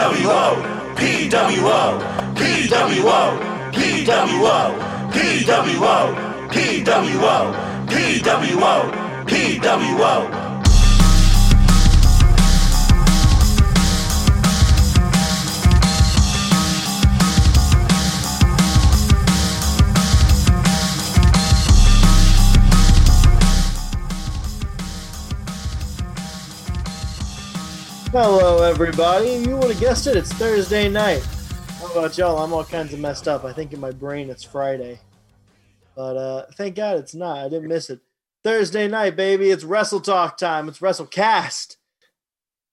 PWO, PWO, PWO, PWO, PWO, PWO, PWO, PWO. Hello, everybody. You would have guessed it. It's Thursday night. How about y'all? I'm all kinds of messed up. I think in my brain it's Friday, but uh, thank God it's not. I didn't miss it. Thursday night, baby. It's Wrestle Talk time. It's WrestleCast.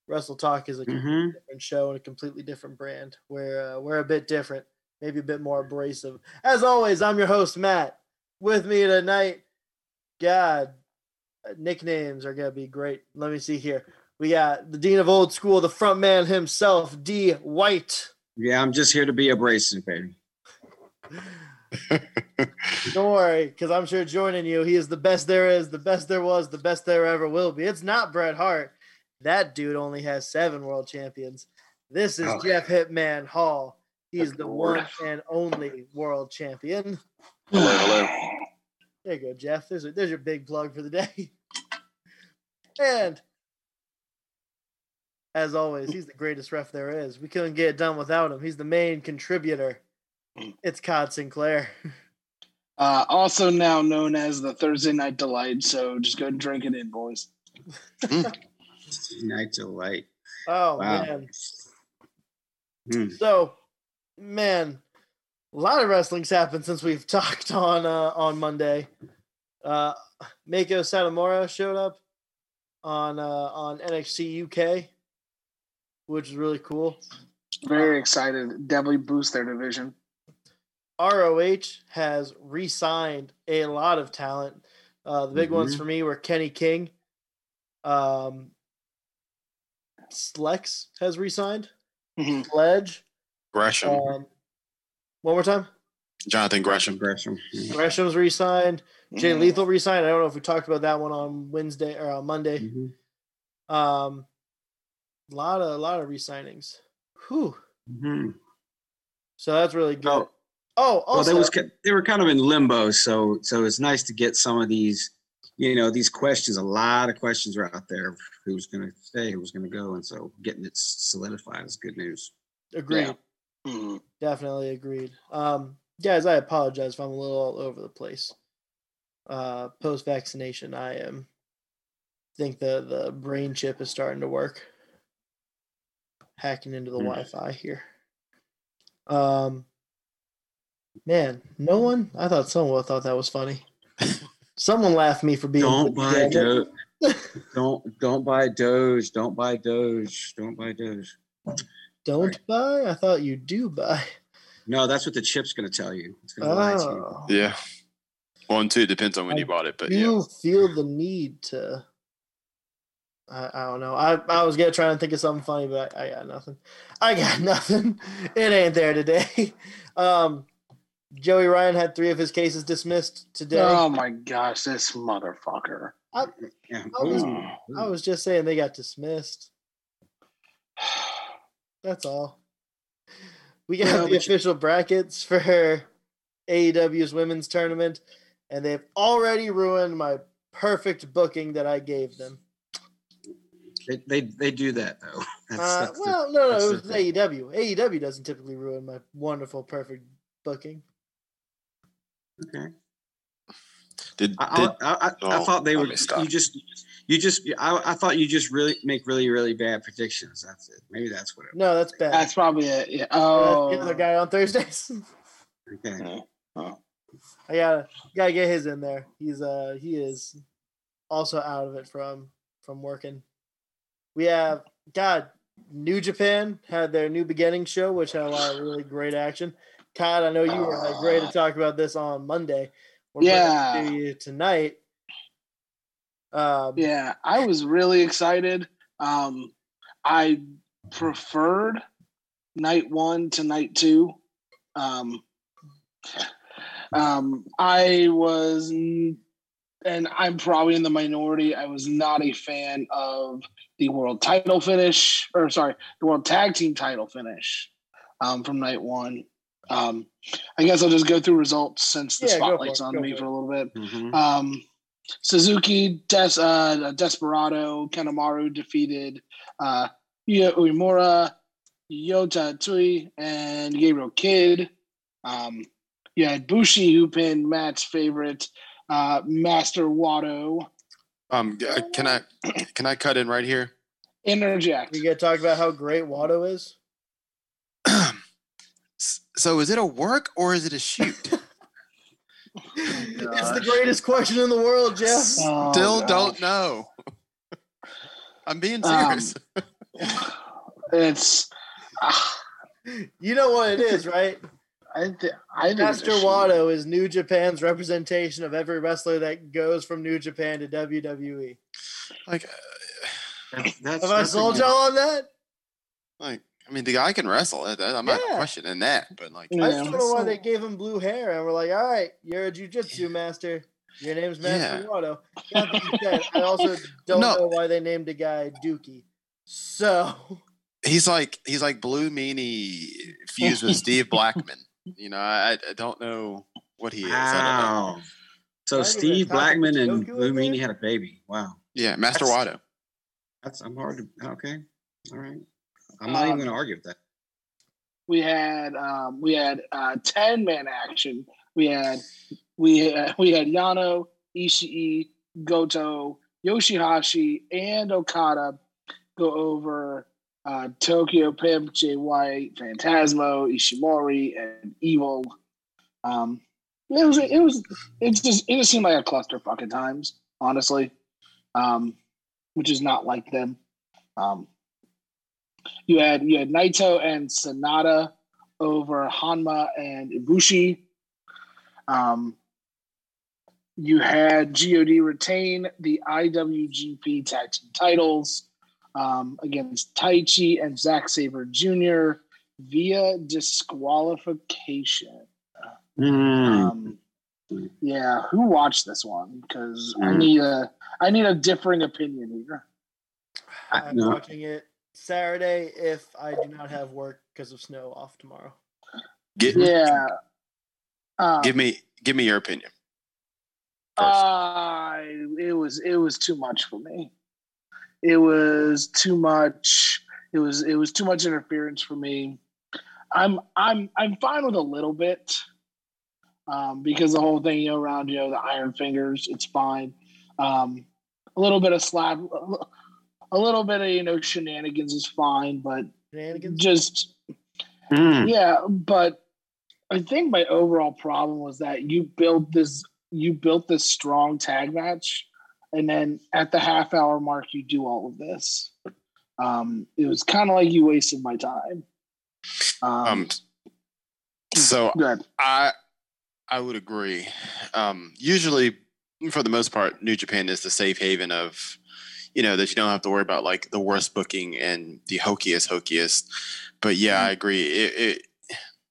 Wrestle Talk is a completely Mhm. different show and a completely different brand. We're uh, we're a bit different, maybe a bit more abrasive. As always, I'm your host Matt. With me tonight, God, uh, nicknames are gonna be great. Let me see here. We got the dean of old school, the front man himself, D. White. Yeah, I'm just here to be abrasive, baby. Don't worry, because I'm sure joining you, he is the best there is, the best there was, the best there ever will be. It's not Bret Hart. That dude only has seven world champions. This is Oh. Jeff Hitman Hall. He's Good the lord. one and only world champion. Hello, hello. There you go, Jeff. There's, a, there's your big plug for the day. And as always, he's the greatest ref there is. We couldn't get it done without him. He's the main contributor. It's Cod Sinclair. Uh, also now known as the Thursday Night Delight. So just go and drink it in, boys. Night delight. Oh Wow. man. Hmm. So, man, a lot of wrestling's happened since we've talked on uh, on Monday. Uh, Meiko Satomura showed up on uh, on NXT UK, which is really cool. Very excited. Definitely boost their division. ROH has re-signed a lot of talent. Uh, the big ones Mhm. for me were Kenny King. Um, Slex has re-signed. Mhm. Sledge. Gresham, Um, one more time. Jonathan Gresham. Gresham. Yeah. Gresham's re-signed. Jay Mhm. Lethal re-signed. I don't know if we talked about that one on Wednesday or on Monday. Mhm. Um, a lot of a lot of re-signings. Whew. Mhm. So that's really good. Oh, Oh, well, also, they was they were kind of in limbo, so so it's nice to get some of these, you know, these questions. A lot of questions are out there. Who's going to stay? Who's going to go? And so getting it solidified is good news. agreed. Mhm. Definitely agreed. Um, guys, I apologize if I'm a little all over the place. Uh, post vaccination, I am. Think the the brain chip is starting to work. Hacking into the Hmm. Wi-Fi here. Um, man, no one. I thought someone thought that was funny. Someone laughed at me for being. Don't buy Doge. Doge. don't don't buy Doge. Don't buy Doge. Don't buy Doge. Don't buy. I thought you do buy. No, that's what the chip's going to tell you. It's going to lie to you. Oh. Yeah. One, two, depends on when I you bought it, but you yeah. feel the need to. I, I don't know. I, I was gonna try and think of something funny, but I, I got nothing. I got nothing. It ain't there today. Um, Joey Ryan had three of his cases dismissed today. Oh my gosh, this motherfucker. Yeah. I was-. I was just saying they got dismissed. That's all. We got Well, the but you- official brackets for AEW's women's tournament, and they've already ruined my perfect booking that I gave them. They, they they do that though. That's, Uh, that's the- well, no, no, it was. AEW. AEW doesn't typically ruin my wonderful, perfect booking. okay. Did, I, did I, I, I oh, thought they let would. You just you just I, I thought you just really make really really bad predictions. That's it. Maybe that's what it. No, that's bad. That's probably it. Yeah. Uh, Oh. the other guy on Thursdays. Okay. Yeah. Oh. I gotta gotta get his in there. He's uh he is also out of it from from working. We have God New Japan had their new beginning show, which had a lot of really great action. Todd, I know you were like ready to talk about this on Monday. We're Yeah. to you tonight. Um, Yeah, I was really excited. Um, I preferred night one to night two. Um, um, I was, and I'm probably in the minority. I was not a fan of the world title finish, or sorry, the world tag team title finish um, from night one. Um, I guess I'll just go through results since the Yeah, spotlight's on go me for for a little bit. Mhm. Um, Suzuki, Des, uh, Desperado, Kanemaru defeated uh, Yuya Uemura, Yota Tsuji, and Gabriel Kidd. Um, you had Bushi, who pinned Matt's favorite, uh, Master Wato. Um, uh, can I can I cut in right here? Interject. We get to talk about how great Wato is. So is it a work or is it a shoot? it's the greatest question in the world, Jeff. Oh, Still gosh. don't know. I'm being Um, serious. It's. ah, You know what it is, right? I, th- I a Master shoot. Wato is New Japan's representation of every wrestler that goes from New Japan to. WWE. like, uh, That's, that's, Have I that's a sold y'all on that? like I mean, the guy can wrestle. That- that- I'm not Yeah. questioning that, but like, Yeah. I just don't know why they gave him blue hair and we're like, all right, you're a jujitsu master. Your name's Master Yeah. Wato. That being said, I also don't No. know why they named a guy Douki. So he's like he's like Blue Meanie fused with Steve Blackman. You know, I, I don't know what he is. I don't know. Wow. So Not Steve Blackman and Michinoku Blue? Meanie had a baby. Wow. Yeah, Master That's- Wato. That's I'm hard to okay. All right. I'm not even Um, gonna argue with that. we had um, we had uh, ten man action. We had we had, we had Yano, Ishii, Goto, Yoshihashi, and Okada go over uh, Tokyo Pimp, White, Phantasmo, Ishimori, and Evil. Um, it was it was it just it just seemed like a clusterfuck at times, honestly, um, which is not like them. Um, you had you had Naito and Sanada over Hanma and Ibushi. Um, you had God retain the IWGP Tag Team titles um, against Taichi and Zack Sabre Jr. via disqualification. Hmm. Um, yeah, who watched this one? Because I Mm. need a I need a differing opinion here. I- I'm no. watching it Saturday if I do not have work because of snow off tomorrow. Get, Yeah. Um, give me give me your opinion. first. Uh, it was it was too much for me. It was too much. It was it was too much interference for me. I'm I'm I'm fine with a little bit, um, because the whole thing you know around you know the iron fingers, it's fine. Um, a little bit of slap, a little bit of you know shenanigans is fine, but Shenanigans. just Hmm. yeah, but I think my overall problem was that you built this you built this strong tag match, and then at the half hour mark you do all of this. Um, it was kind of like you wasted my time. Um, Um, so good. I I would agree. Um, usually, for the most part, New Japan is the safe haven of, you know, that you don't have to worry about like the worst booking and the hokiest hokiest. But yeah, I agree. It, it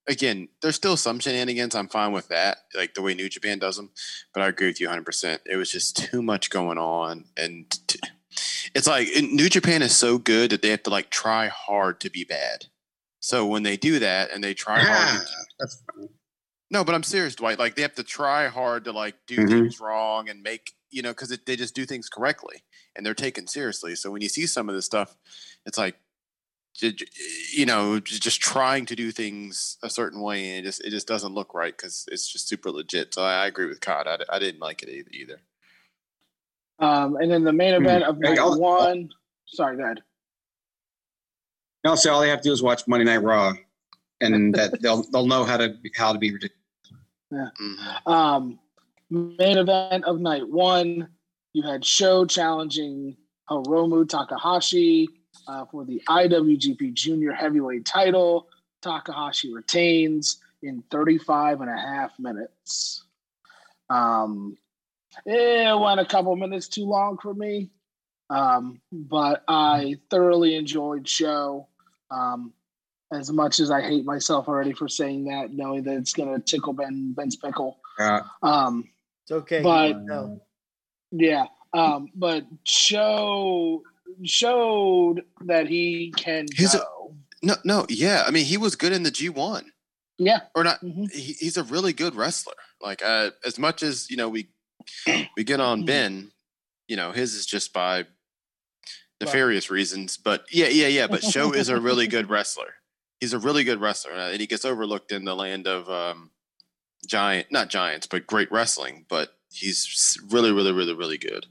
again, there's still some shenanigans. I'm fine with that, like the way New Japan does them. But I agree with you 100. percent It was just too much going on, and t- it's like New Japan is so good that they have to like try hard to be bad. So when they do that and they try hard to that's fine. no, but I'm serious, Dwight. Like they have to try hard to like do Mhm. things wrong and make you know because they just do things correctly and they're taken seriously. So when you see some of this stuff, it's like j- j- you know just trying to do things a certain way and it just it just doesn't look right because it's just super legit. So I, I agree with Cod. I didn't like it either. either. Um, and then the main event of Hmm. Hey, night I'll- one. Sorry, go ahead. Also, all they have to do is watch Monday Night Raw, and that they'll they'll know how to how to be ridiculous. Mhm. Um, main event of night one, you had Sho challenging Hiromu Takahashi uh, for the IWGP Junior Heavyweight title. Takahashi retains in 35 and a half minutes. Um, it went a couple minutes too long for me, um, but I thoroughly enjoyed Sho. Um, as much as I hate myself already for saying that, knowing that it's going to tickle Ben Ben's pickle. Yeah. Um, It's okay. But- no. Yeah, um, but show showed that he can He's a- go. No, no, yeah. I mean, he was good in the G1, yeah, or not. mhm. He, he's a really good wrestler. Like, uh, as much as you know, we we get on Mhm. Ben. You know, his is just by nefarious reasons. But yeah, yeah, yeah. But Sho is a really good wrestler. He's a really good wrestler, uh, and he gets overlooked in the land of um, giant, not giants, but great wrestling. But he's really, really, really, really good.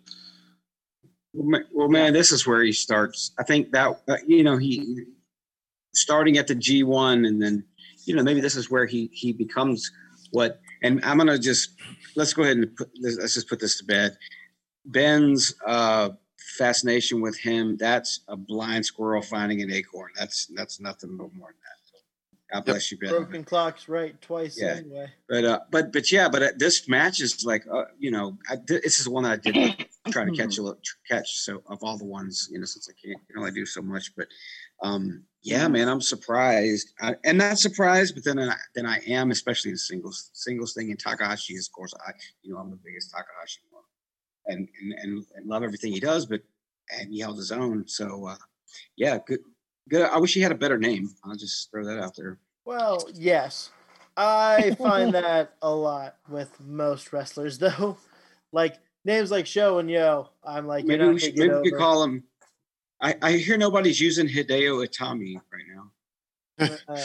Well, man, this is where he starts. I think that you know he starting at the G one, and then you know maybe this is where he he becomes what. And I'm gonna just let's go ahead and put, let's just put this to bed. Ben's uh, fascination with him that's a blind squirrel finding an acorn. That's that's nothing more than that. God bless you, Ben. Broken clocks right twice Yeah. anyway. But uh, but but yeah, but uh, this match is like uh, you know I, thi- this is the one that I did try to catch a little catch. So of all the ones you know since I can't can only do so much, but um yeah, man, I'm surprised I, and not surprised, but then I, then I am especially in singles singles thing. And Takahashi is of course I you know I'm the biggest Takahashi one, and and and, and love everything he does, but and he held his own. So uh, yeah, good good. I wish he had a better name. I'll just throw that out there. Well, yes. I find that a lot with most wrestlers, though. Like names like Sho and Yoh, I'm like, you're Maybe not we should get maybe we over. could call him. I, I hear nobody's using Hideo Itami right now. uh,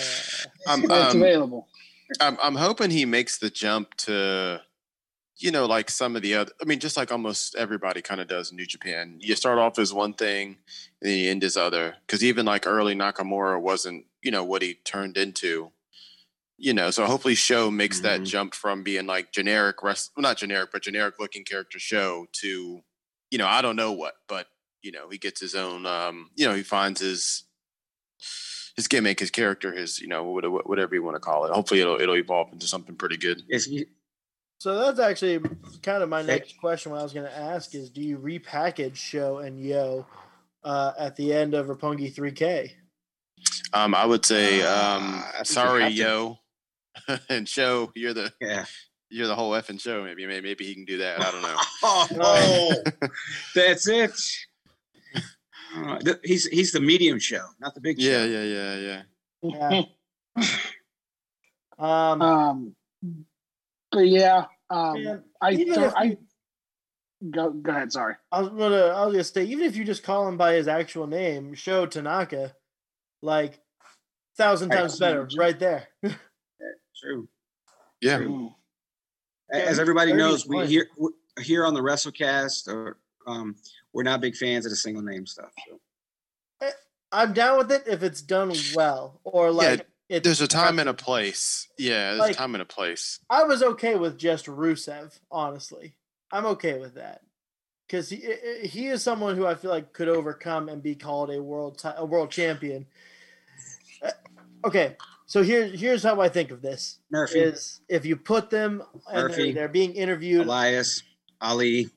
I'm, it's um, available. I'm I'm hoping he makes the jump to, you know, like some of the other. I mean, just like almost everybody kind of does in New Japan. You start off as one thing, and then you end as other. Because even like early Nakamura wasn't, you know, what he turned into. You know, so hopefully Sho makes that Mhm. jump from being like generic rest, well, not generic, but generic looking character Sho to, you know, I don't know what, but you know, he gets his own. um You know, he finds his his gimmick, his character, his you know whatever you want to call it. Hopefully, it'll it'll evolve into something pretty good. Is he, so that's actually kind of my next question. What I was going to ask is, do you repackage Sho and Yoh uh, at the end of Roppongi 3K? Um, I would say, Ah, um, I think you sorry, yo, and show you're the yeah. you're the whole effing show. Maybe maybe maybe he can do that. I don't know. Oh, that's it. Uh, th- he's he's the medium show, not the big yeah, show. yeah, yeah, yeah. Yeah. Um, Um, but yeah, um, man, I even don't, if I go go ahead. Sorry. I was gonna I was gonna say even if you just call him by his actual name, Sho Tanaka, like thousand Right. times better, right there. True. Yeah. A- As everybody knows, we here here on the WrestleCast, or um, we're not big fans of the single name stuff. So. I'm down with it if it's done well, or like it's There's a time and a place. Yeah, there's Like- a time and a place. I was okay with just Rusev, honestly. I'm okay with that because he i- i- he is someone who I feel like could overcome and be called a world ti- a world champion. Uh, Okay, so here here's how I think of this: Murphy, is if you put them and they're, Murphy. they're being interviewed. Elias, Ali.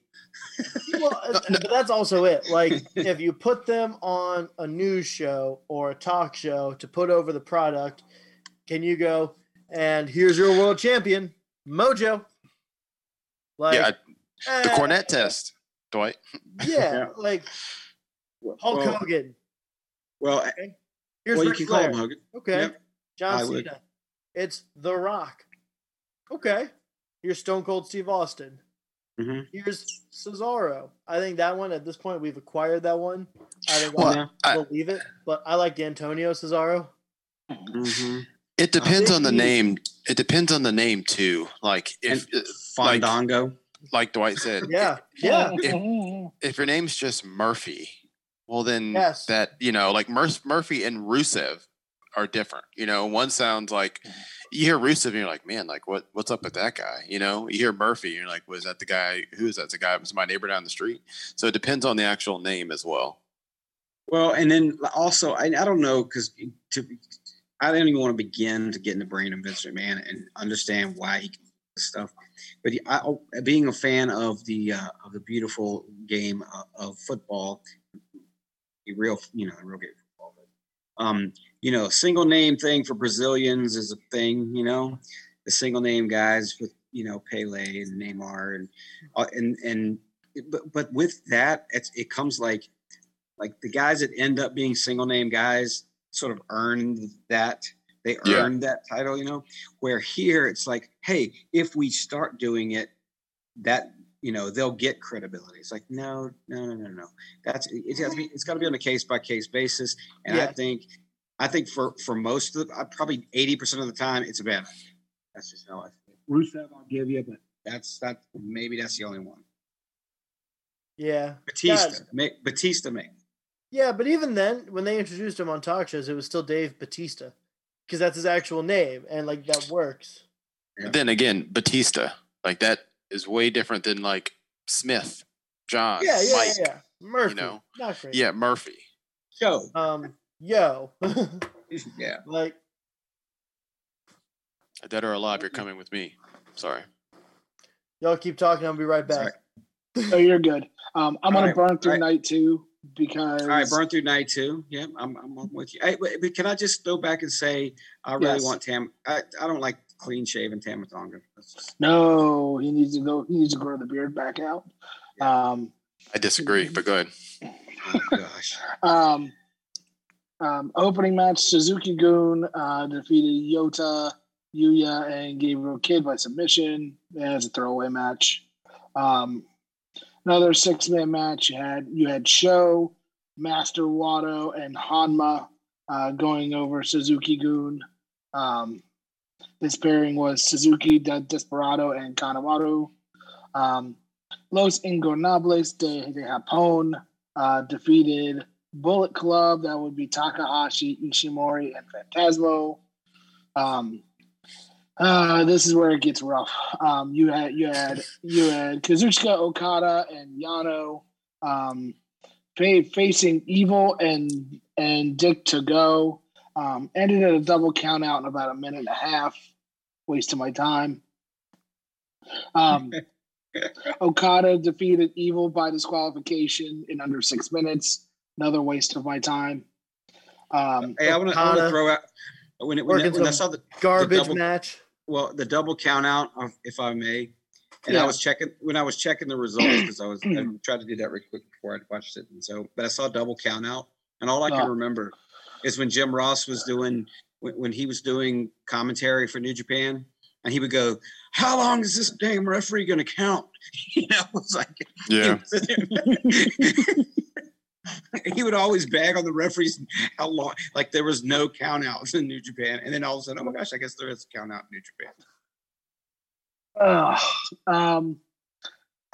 Well, but that's also it. Like if you put them on a news show or a talk show to put over the product, can you go and here's your world champion, Mojo? Like yeah, the eh, Cornette test, Dwight. Yeah, Yeah. like Hulk well, Hogan. well, Here's well, you Ric can call him Hogan. Okay. Yep, John I would. Cena. It's The Rock. Okay. Here's Stone Cold Steve Austin. Hmm Here's Cesaro. I think that one at this point we've acquired that one. I think Well, I I- believe it, but I like Antonio Cesaro. hmm It depends on the he- name. It depends on the name too. Like if, uh, like Fandango. like Dwight said, Yeah, yeah. if your name's just Murphy, well then Yes. that you know, like Mur- Murphy and Rusev are different. You know, one sounds like you hear Rusev and you're like, man, like what what's up with that guy? You know, you hear Murphy and you're like, was that the guy? Who is that? The guy was my neighbor down the street. So it depends on the actual name as well. Well, and then also, I, I don't know because to I don't even want to begin to get in the brain of Vince McMahon and understand why he can do this stuff. But I, being a fan of the uh, of the beautiful game of, of football, a real you know a real game of football. But, um, you know, single name thing for Brazilians is a thing. You know, the single name guys with you know Pele and Neymar and uh, and and but but with that, it's it comes like like the guys that end up being single name guys sort of earned that they Yeah. earned that title, you know. Where here it's like, hey, if we start doing it, that you know they'll get credibility. It's like no, no, no, no, no. That's to be it's got to be on a case by case basis, and I think I think for for most of the uh, probably eighty percent of the time it's a bad. idea. That's just how I feel. Rusev, I'll give you, but that's that maybe that's the only one. Yeah. Batista, Guys. make Batista, make. Yeah, but even then, when they introduced him on talk shows, it was still Dave Batista because that's his actual name, and like that works. Yeah. Then again, Batista, like that is way different than like Smith, John, Yeah, yeah, Mike. yeah, yeah. Murphy, know, not great. Yeah, Murphy. Joe. Um, yo, yeah. like Dead or alive, you're coming with me. Sorry. y'all keep talking. I'll be right back. Sorry. So you're good. Um, I'm gonna Alright, burn through alright. night two because All right, burn through night two. Yeah, I'm, I'm I'm with you. Hey, but, but can I just go back and say I really Yes. want Tam. I, I don't like clean shaven Tama Tonga. That's just- no, he needs to go. He needs to grow the beard back out. Um, I disagree, but go ahead. Oh gosh. um, um, opening match: Suzuki Goon uh, defeated Yota, Yuya, and Gabriel Kidd by submission. As a throwaway match. Um, another six man match. You had you had Sho, Master Wato, and Hanma uh, going over Suzuki Goon. Um, this pairing was Suzuki, De- Desperado, and Kanawado. Um, Los Ingobernables de, de Japón uh, defeated Bullet Club. That would be Takahashi, Ishimori, and Phantasmo. Um, uh, this is where it gets rough. Um, you had you had you had Kazuchika Okada and Yano um, fa- facing Evil and and Dick Togo. Um, ended at a double count out in about a minute and a half. Wasting my time. Um, Okada defeated Evil by disqualification in under six minutes. Another waste of my time. Um, Hey, I want to throw out when it when, it, when I saw the Garbage double- match. well the double count out, if I may. And Yeah. I was checking when I was checking the results because I was I tried to do that real quick before I watched it, and so but I saw double count out, and all I can Oh. remember is when Jim Ross was doing when, when he was doing commentary for New Japan, and he would go, "How long is this damn referee going to count?" You know, it was like Yeah. he would always bag on the referees how long like there was no count outs in New Japan, and then all of a sudden, oh my gosh, I guess there is a count out in New Japan. Ugh. um,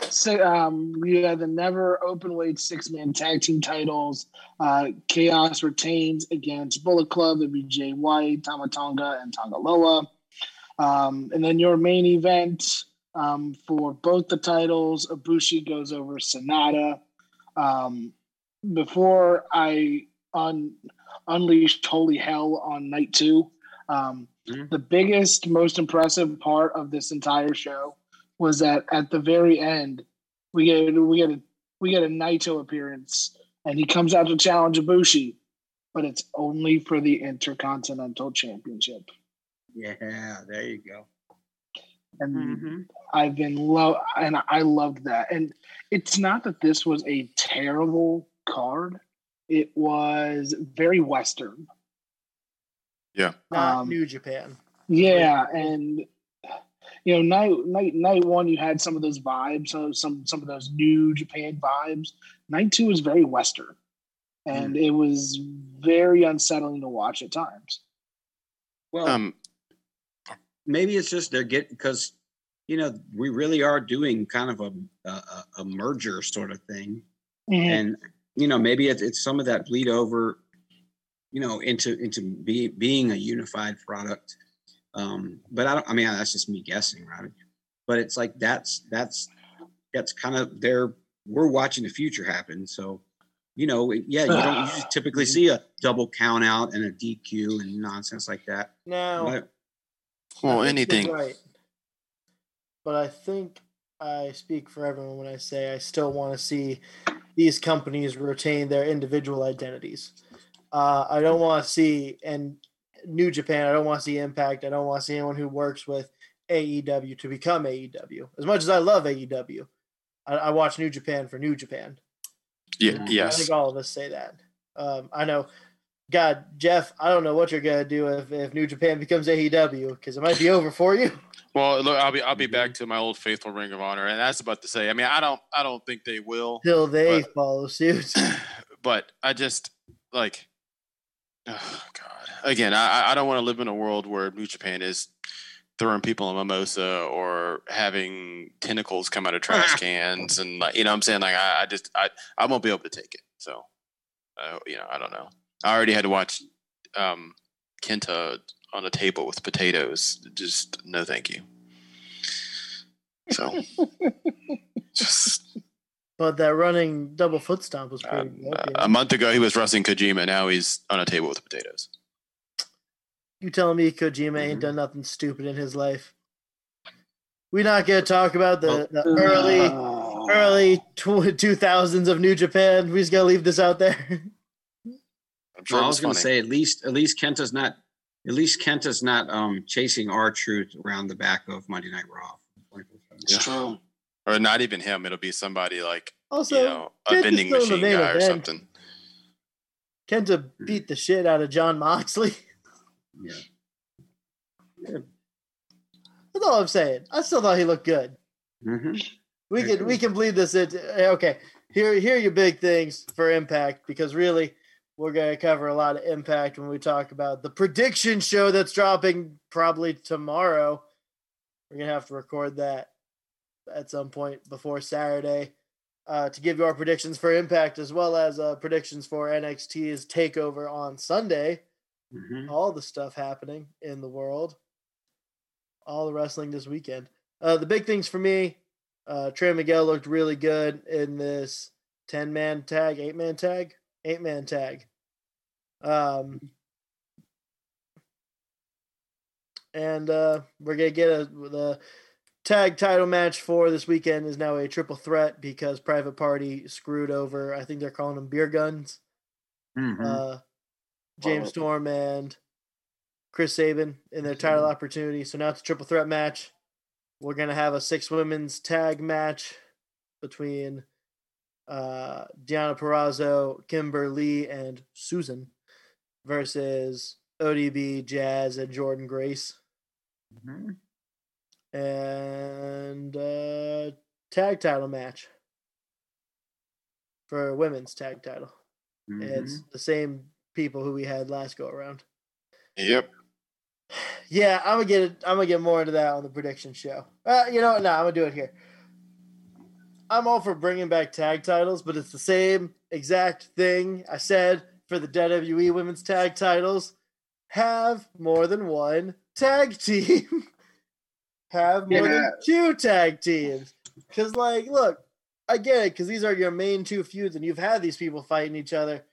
so um, we had the never open weight six man tag team titles. Uh, Chaos retains against Bullet Club. Jay White, Tama Tonga, and Tanga Loa. Um, and then your main event um, for both the titles, Ibushi goes over Sanada. Um, before I un- unleashed holy hell on night two, um, Mhm. the biggest, most impressive part of this entire show was that at the very end, we get we get a we get a Naito appearance, and he comes out to challenge Ibushi, but it's only for the Intercontinental Championship. Yeah, there you go. And Mm-hmm. I've been low, and I loved that. And it's not that this was a terrible card; it was very Western. Yeah. Not Um, New Japan. Yeah, and you know, night night night one, you had some of those vibes, so some some of those New Japan vibes. Night two was very Western, and it was very unsettling to watch at times. Well, Um, maybe it's just they're getting because you know we really are doing kind of a a, a merger sort of thing, and you know maybe it's, it's some of that bleed over, you know, into into be, being a unified product. Um, but I don't. I mean, that's just me guessing, right? But it's like that's that's that's kind of there. We're watching the future happen, so you know, yeah, you don't usually typically see a double count out and a DQ and nonsense like that. No. But well, I think you're anything. Right. But I think I speak for everyone when I say I still want to see these companies retain their individual identities. Uh, I don't want to see and New Japan. I don't want to see Impact. I don't want to see anyone who works with AEW to become AEW. As much as I love AEW, I, I watch New Japan for New Japan. Yeah, yes. I think all of us say that. Um, I know. God, Jeff, I don't know what you're gonna do if, if New Japan becomes AEW because it might be over for you. Well, look, I'll be I'll be back to my old faithful Ring of Honor, and that's about to say. I mean, I don't I don't think they will, Till they But- follow suit. but I just like, oh God. Again, I I don't want to live in a world where New Japan is throwing people a mimosa or having tentacles come out of trash cans, and like you know, what I'm saying like I, I just I I won't be able to take it. So, uh, you know, I don't know. I already had to watch um, Kenta on a table with potatoes. Just no, thank you. So, just But that running double foot stomp was pretty um, dope. uh, yeah. a month ago he was wrestling Kojima. Now he's on a table with potatoes. You telling me Kojima ain't Mhm. done nothing stupid in his life? we not gonna talk about the, the early Uh, early two thousands of New Japan. We just gotta leave this out there. I'm sure Well, I was was going to say at least at least Kenta's not at least Kenta's not um chasing R-Truth around the back of Monday Night Raw. It's true. or not even him. It'll be somebody like Also, you know a Kenta's vending still in machine main guy or something. Kenta beat the shit out of Jon Moxley. Yeah. That's all I'm saying. I still thought he looked good. hmm We can we can bleed this into okay. Here here are your big things for impact because really we're gonna cover a lot of impact when we talk about the prediction show that's dropping probably tomorrow. We're gonna have to record that at some point before Saturday uh, to give you our predictions for impact as well as uh, predictions for NXT's takeover on Sunday. hmm All the stuff happening in the world, all the wrestling this weekend. Uh, the big things for me, uh, Trey Miguel looked really good in this 10 man tag, 8 man tag, 8 man tag. Um, and uh, we're going to get a, the tag title match for this weekend is now a triple threat because Private Party screwed over, I think they're calling them beer guns. hmm Uh, James Wow. Storm and Chris Sabin in their title opportunity. So now it's a triple threat match. We're gonna have a six women's tag match between uh, Deonna Purrazzo, Kimber Lee, and Susan versus ODB, Jazz, and Jordynne Grace. hmm And uh, tag title match for women's tag title. Mm-hmm. It's the same people who we had last go around. Yep. Yeah, I'm gonna get it. I'm gonna get more into that on the prediction show. Uh, you know what? No, I'm gonna do it here. I'm all for bringing back tag titles, but it's the same exact thing I said for the WWE Women's Tag Titles. Have more than one tag team. Have more Yeah. than two tag teams. Because, like, look, I get it. Because these are your main two feuds, and you've had these people fighting each other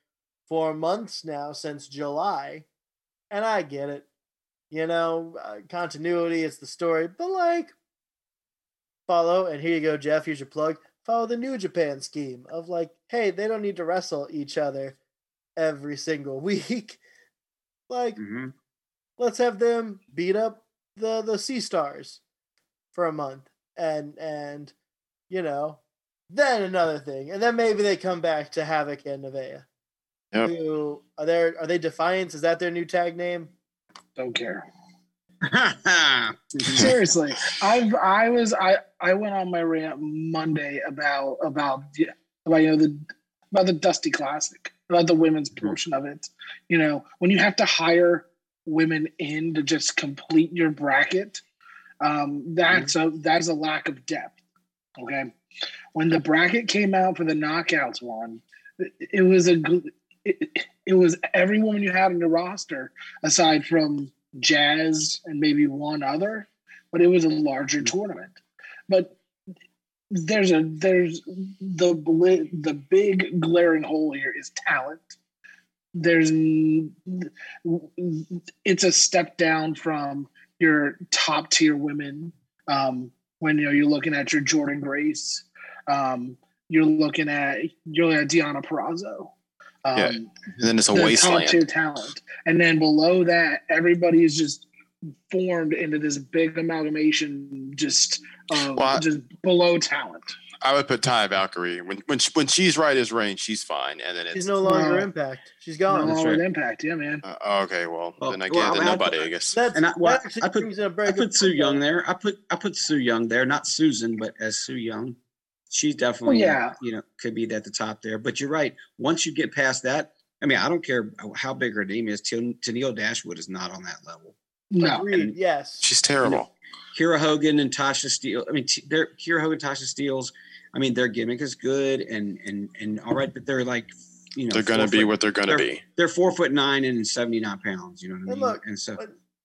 for months now since July, and I get it you know, uh, continuity, it's the story, but like, follow, and here you go, Jeff, here's your plug. Follow the New Japan scheme of like, hey, they don't need to wrestle each other every single week. like, hmm let's have them beat up the the Sea Stars for a month, and and you know, then another thing, and then maybe they come back to Havoc and Nevaeh. Yep. Who are there? Are they Defiance? Is that their new tag name? Don't care. Seriously, I've I was I I went on my rant Monday about about the- about you know the about the Dusty Classic about the women's portion of it. You know when you have to hire women in to just complete your bracket, um, that's a that's a lack of depth. Okay, when the bracket came out for the knockouts one, it, it was a it, it was every woman you had on your roster aside from Jazz and maybe one other, but it was a larger tournament. But there's a there's the the big glaring hole here is talent. There's it's a step down from your top tier women. Um, when you know you're looking at your Jordynne Grace, um, you're looking at you're looking at Deonna Purrazzo. Um, Yeah. And then it's a the top wasteland. tier talent. And then below that, everybody is just formed into this big amalgamation, just uh, Well, I- just below talent. I would put Ty Valkyrie when when she, when she's right as rain, she's fine, and then it's She's no longer No. Impact. She's gone. No longer right. impact, yeah, man. uh, okay. Well, Well, then I well, get I mean, nobody. I guess. That's, And I- well, I put- brings a very I put Sue point, Young there. I put I put Su Yung there, not Susan, but as Su Yung. She's definitely, yeah. you know, could be at the top there. But you're right. Once you get past that, I mean, I don't care how big her name is. Ten- Tennille Dashwood is not on that level. No. Agreed. Yes. She's terrible. Kiera Hogan and Tasha Steelz. I mean, they're Kiera Hogan, Tasha Steele's. I mean, their gimmick is good and and and all right, but they're like, you know, They're gonna be foot- what they're gonna they're- be. They're four foot nine and seventy nine pounds. You know what I And mean? look, and so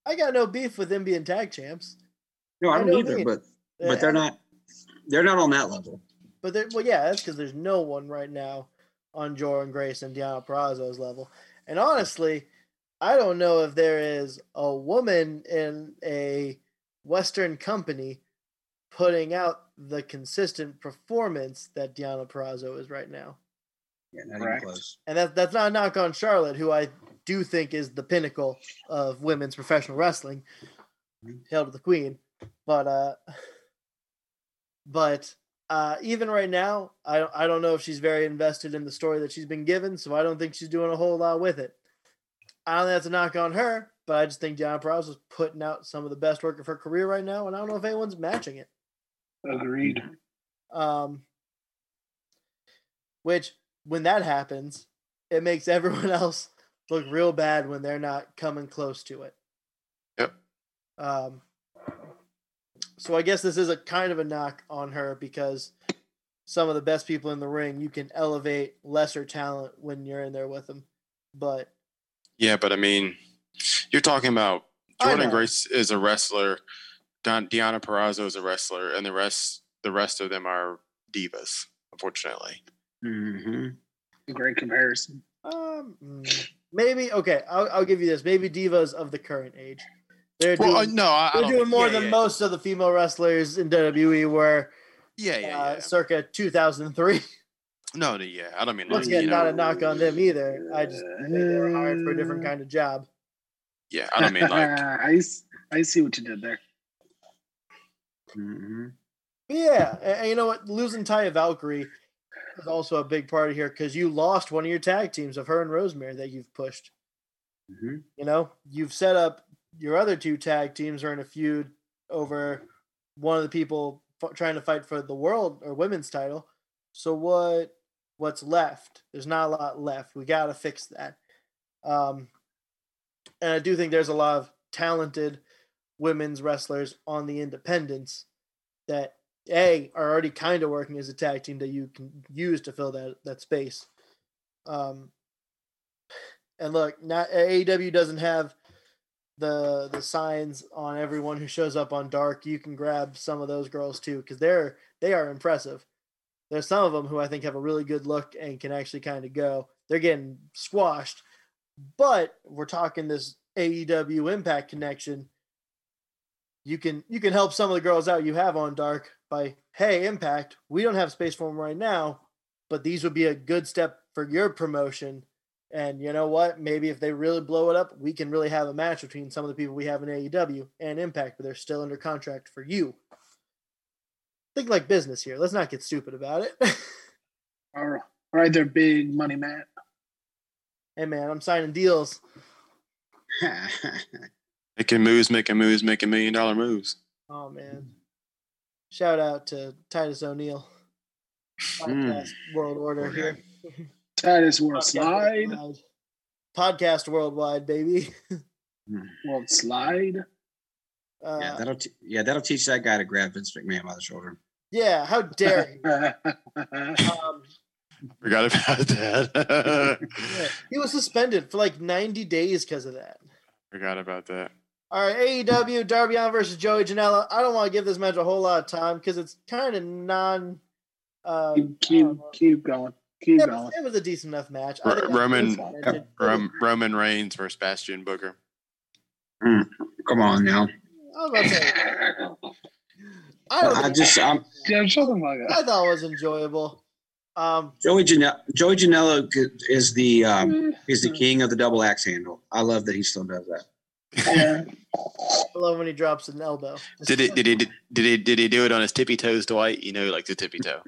I got no beef with them being tag champs. no, I I don't either. me. But but they're not. They're not on that level. But there, well, yeah, that's because there's no one right now on Jordynne Grace and Deonna Purrazzo's level. And honestly, I don't know if there is a woman in a Western company putting out the consistent performance that Deonna Purrazzo is right now. Yeah, not Correct. even close. And that, that's not a knock on Charlotte, who I do think is the pinnacle of women's professional wrestling. Hail to the queen. But uh but uh even right now, I I don't know if she's very invested in the story that she's been given, so I don't think she's doing a whole lot with it. I don't think that's a knock on her, but I just think Deanna Prowse is putting out some of the best work of her career right now, and I don't know if anyone's matching it. Agreed. Um, which, when that happens, it makes everyone else look real bad when they're not coming close to it. Yep. Um, so I guess this is a kind of a knock on her because some of the best people in the ring, you can elevate lesser talent when you're in there with them. But Yeah, but I mean, you're talking about Jordynne. Grace is a wrestler, Don, Deonna Purrazzo is a wrestler, and the rest the rest of them are divas. Unfortunately, hmm Great comparison. um, mm, maybe okay. I'll, I'll give you this. Maybe divas of the current age. They're well, uh, doing, no, I, I they're don't- doing more yeah, than yeah, most of the female wrestlers in WWE were Yeah, yeah, uh, yeah. circa 2003. no, no, yeah. I don't mean Once again, not know, a knock on them either. I just think they were hired for a different kind of job. yeah. I don't mean like I I see what you did there. hmm Yeah, and, and you know what? Losing Taya Valkyrie is also a big part of here because you lost one of your tag teams of her and Rosemary that you've pushed. hmm You know, you've set up your other two tag teams are in a feud over one of the people f- trying to fight for the world or women's title. So what? What's left? There's not a lot left. We got to fix that. Um, and I do think there's a lot of talented women's wrestlers on the independents that a are already kind of working as a tag team that you can use to fill that that space. Um, and look, not AEW doesn't have the the signs on everyone who shows up on Dark. You can grab some of those girls too because they're they are impressive. There's some of them who I think have a really good look and can actually kind of go. They're getting squashed, but we're talking this AEW Impact connection. You can you can help some of the girls out you have on Dark by hey Impact, we don't have space for them right now, but these would be a good step for your promotion. And you know what? Maybe if they really blow it up, we can really have a match between some of the people we have in AEW and Impact, but they're still under contract for you. Think like business here. Let's not get stupid about it. All right, all right, they're big money, man. hey man, I'm signing deals. making moves, making moves, making million dollar moves. Oh man. Shout out to Titus O'Neil. Podcast hmm. World Order Poor here. Titus World Podcast Slide. Worldwide. Podcast worldwide, baby. World Slide. Uh, yeah, that'll t- yeah that'll teach that guy to grab Vince McMahon by the shoulder. yeah, how dare you? Um, Forgot about that. yeah, he was suspended for like 90 days because of that. Forgot about that. All right, AEW Darby Allin versus Joey Janela. I don't want to give this match a whole lot of time because it's kind of non. Uh, keep, keep, keep going. Keep Yeah, going. but it was a decent enough match. I Ro- think that's Roman- what it was. Rom- Roman Reigns versus Bastion Booker. Come on now. I was about to say, I, don't I think- just um, Yeah, shut the fuck I thought it was enjoyable. Um, Joey Janela Joey Janela is the um, Mm. is the king of the double axe handle. I love that he still does that. Yeah. I love when he drops an elbow. Did it? Did he? Did he? Did he do it on his tippy toes, Dwight? You know, like the tippy toe.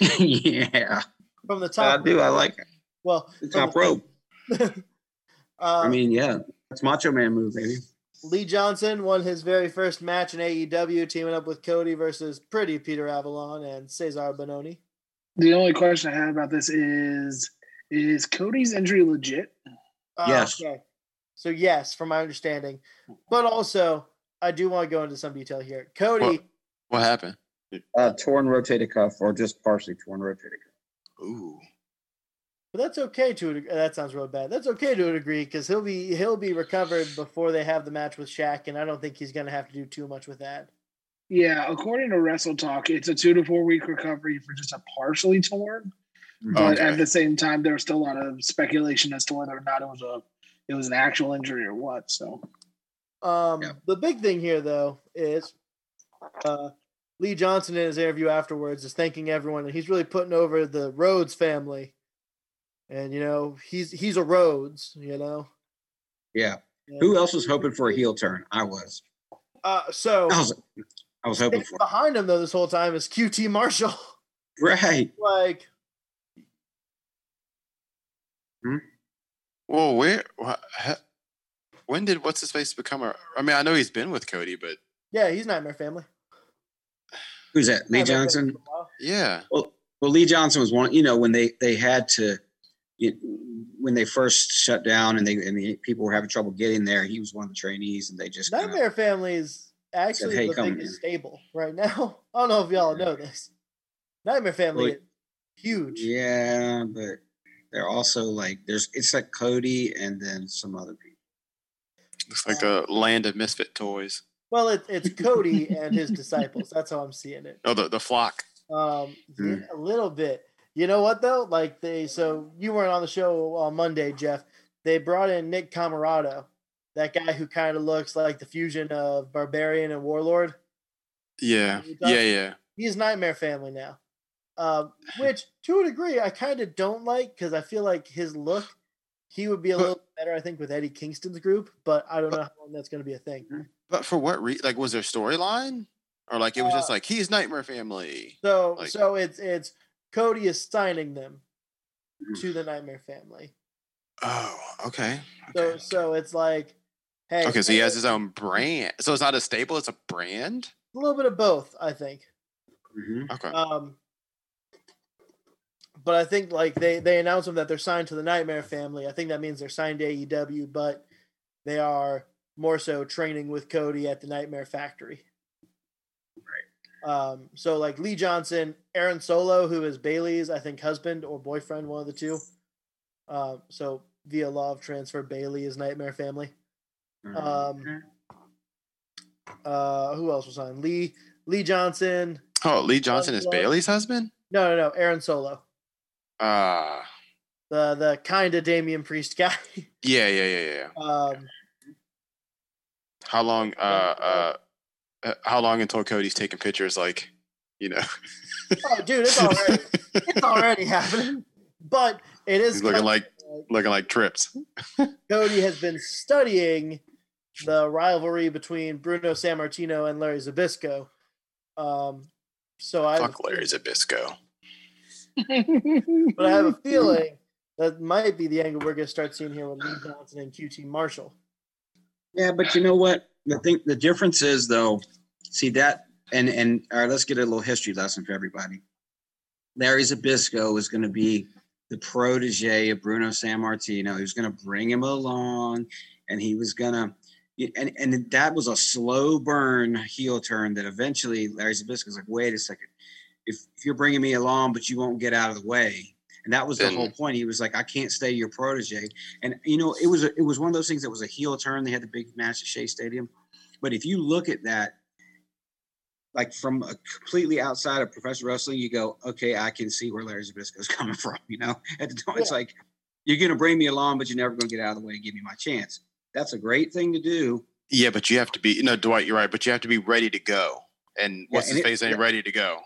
yeah, from the top. I top? do. I like it. Well, The from top rope. uh, I mean, yeah, that's Macho Man move, baby. Lee Johnson won his very first match in AEW, teaming up with Cody versus Pretty Peter Avalon and Cezar Bononi. The only question I have about this is is Cody's injury legit? Uh, Yes. Okay. So yes, from my understanding, but also I do want to go into some detail here. Cody, What? What happened? Uh, torn rotator cuff, or just partially torn rotator cuff. Ooh. But that's okay to a that sounds real bad. That's okay to a degree because he'll be he'll be recovered before they have the match with Shaq, and I don't think he's gonna have to do too much with that. Yeah, according to Wrestle Talk, it's a two to four week recovery for just a partially torn. Mm-hmm. But Okay. at the same time, there's still a lot of speculation as to whether or not it was a it was an actual injury or what. So Um, Yeah. The big thing here, though, is uh, Lee Johnson in his interview afterwards is thanking everyone, and he's really putting over the Rhodes family. And you know, he's he's a Rhodes, you know. Yeah. And, Who else was hoping for a heel turn? I was. Uh, so I was. I was hoping for. behind him though this whole time is QT Marshall. Right. like, Hmm? Well, where? When did what's his face become a? I mean, I know he's been with Cody, but yeah, he's Nightmare Family. Who's that? Lee Johnson. for a while. yeah, Well, well, Lee Johnson was one. You know, when they they had to, you, when they first shut down and they and the people were having trouble getting there, he was one of the trainees, and they just kinda- Nightmare Family is actually "Hey, the come biggest here." stable right now. I don't know if y'all know this. Nightmare Family Well, is huge. Yeah, but they're also like there's it's like Cody and then some other people. looks like the land of misfit toys. Well, it, it's Cody and his disciples. That's how I'm seeing it. Oh, the the flock. Um, yeah, a little bit. You know what though? Like they, so you weren't on the show on Monday, Jeff. They brought in Nick Comoroto, that guy who kind of looks like the fusion of Barbarian and Warlord. Yeah, yeah, yeah. He's Nightmare Family now, um, which to a degree I kind of don't like because I feel like his look. He would be a But- little better, I think, with Eddie Kingston's group, but I don't know how long that's going to be a thing. But for what reason? Like, was there storyline, or like it was just Uh, like he's Nightmare Family? So Like- so it's it's Cody is signing them to the Nightmare Family. Oh, okay. So Okay. so it's like, hey, Okay, so he has his own brand. So it's not a stable; it's a brand. A little bit of both, I think. Mhm. Okay. Um, but I think like they they announce them that they're signed to the Nightmare Family. I think that means they're signed to AEW, but they are more so training with Cody at the Nightmare Factory. Right. Um. So like Lee Johnson, Aaron Solo, who is Bailey's, I think husband or boyfriend, one of the two. Um. So via law of transfer, Bailey is Nightmare Family. Um, Uh. Who else was on? Lee Lee Johnson. oh, Lee Johnson is Bailey's husband. No, no, no. Aaron Solo. Ah, the the kind of Damian Priest guy. yeah, yeah, yeah, yeah. um, How long? Uh, uh, uh, how long until Cody's taking pictures? Like, you know, oh, dude, it's already it's already happening. But it is he's looking coming. like looking like trips. Cody has been studying the rivalry between Bruno Sammartino and Larry Zbyszko. Um, so I have Fuck Larry feeling- Zbyszko. but I have a feeling that might be the angle we're going to start seeing here with Lee Johnson and QT Marshall. Yeah, but you know what? The thing, the difference is though. See that, and and all right, let's get a little history lesson for everybody. Larry Zbyszko is going to be the protege of Bruno Sammartino. He was going to bring him along, and he was going to. And, and that was a slow burn heel turn that eventually Larry Zbyszko was like, wait a second, if, if you're bringing me along, but you won't get out of the way, and that was the Then- whole point. He was like, I can't stay your protege, and you know, it was a, it was one of those things that was a heel turn. They had the big match at Shea Stadium, but if you look at that, like from a completely outside of professional wrestling, you go, okay, I can see where Larry Zbyszko is coming from. You know, at the time, it's like you're going to bring me along, but you're never going to get out of the way and give me my chance. That's a great thing to do. Yeah, but you have to be. You know, Dwight, you're right. But you have to be ready to go. And what's and his it- face ain't yeah. ready to go.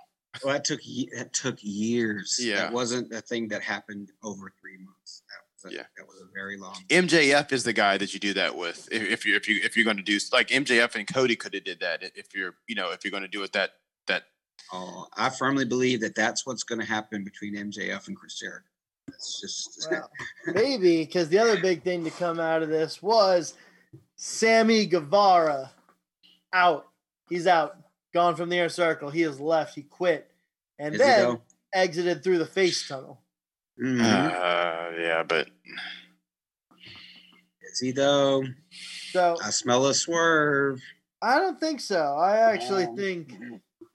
Well, that took ye- that took years. Yeah. that wasn't a thing that happened over three months. That That, Yeah. that was a very long. MJF is the guy that you do that with. If, if you if you if you're going to do like MJF and Cody could have did that. If you're you know if you're going to do it that that Oh, I firmly believe that that's what's going to happen between MJF and Chris Jericho. It's just Well, maybe because the other big thing to come out of this was Sammy Guevara out. He's out, gone from the Inner Circle. He has left. He quit, and Is then exited through the face tunnel. Mhm. uh, yeah, but Is he though? So I smell a swerve. I don't think so. I actually Um, think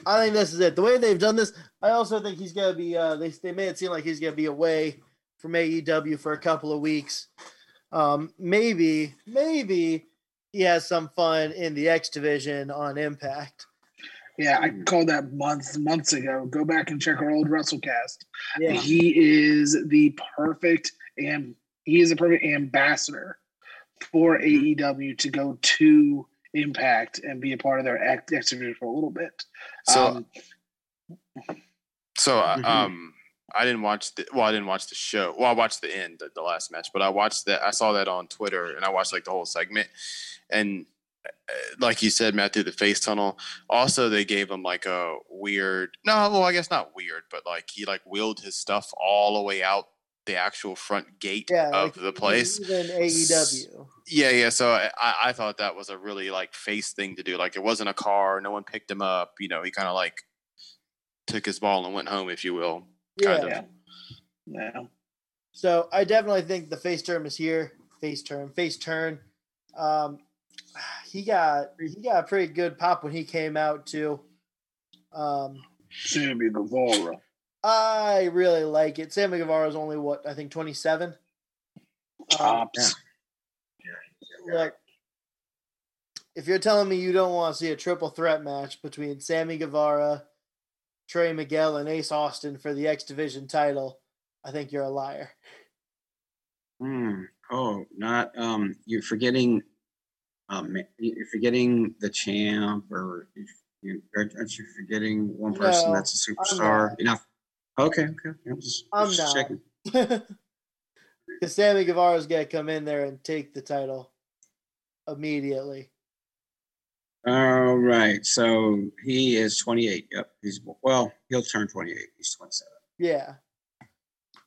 I think this is it. The way they've done this, I also think he's gonna be. Uh, they they made it seem like he's gonna be away from AEW for a couple of weeks. Um, maybe maybe he has some fun in the X division on Impact. Yeah, I called that months months ago. Go back and check our old WrestleCast. Yeah, He is the perfect and he is a perfect ambassador for AEW to go to Impact and be a part of their X Division for a little bit. so Um, so uh, Mhm. um I didn't watch the well I didn't watch the show. Well, I watched the end, the, the last match, but I watched that. I saw that on Twitter, and I watched like the whole segment. And like you said, Matt, through the face tunnel. Also, they gave him like a weird. No, well, I guess not weird, but like he like wheeled his stuff all the way out the actual front gate yeah, of like, the place. Even AEW. Yeah, yeah. So I, I thought that was a really like face thing to do. Like it wasn't a car. No one picked him up. You know, he kind of like took his ball and went home, if you will. Yeah. Kind of. yeah. So I definitely think the face term is here. Face term, face turn. Um, he got he got a pretty good pop when he came out too. Um, Sammy Guevara. I really like it. Sammy Guevara is only what I think twenty seven. Um, Tops. look, if you're telling me you don't want to see a triple threat match between Sammy Guevara, Trey Miguel, and Ace Austin for the X Division title, I think you're a liar. Hmm. Oh, not um. You're forgetting. Um, you're forgetting the champ, or if you aren't you forgetting one person No, that's a superstar? You're not. Okay, okay. I'm just, I'm just not. checking. Because Sammy Guevara's gonna come in there and take the title immediately. All right. So he is 28. Yep. He's well. He'll turn 28. He's 27. Yeah.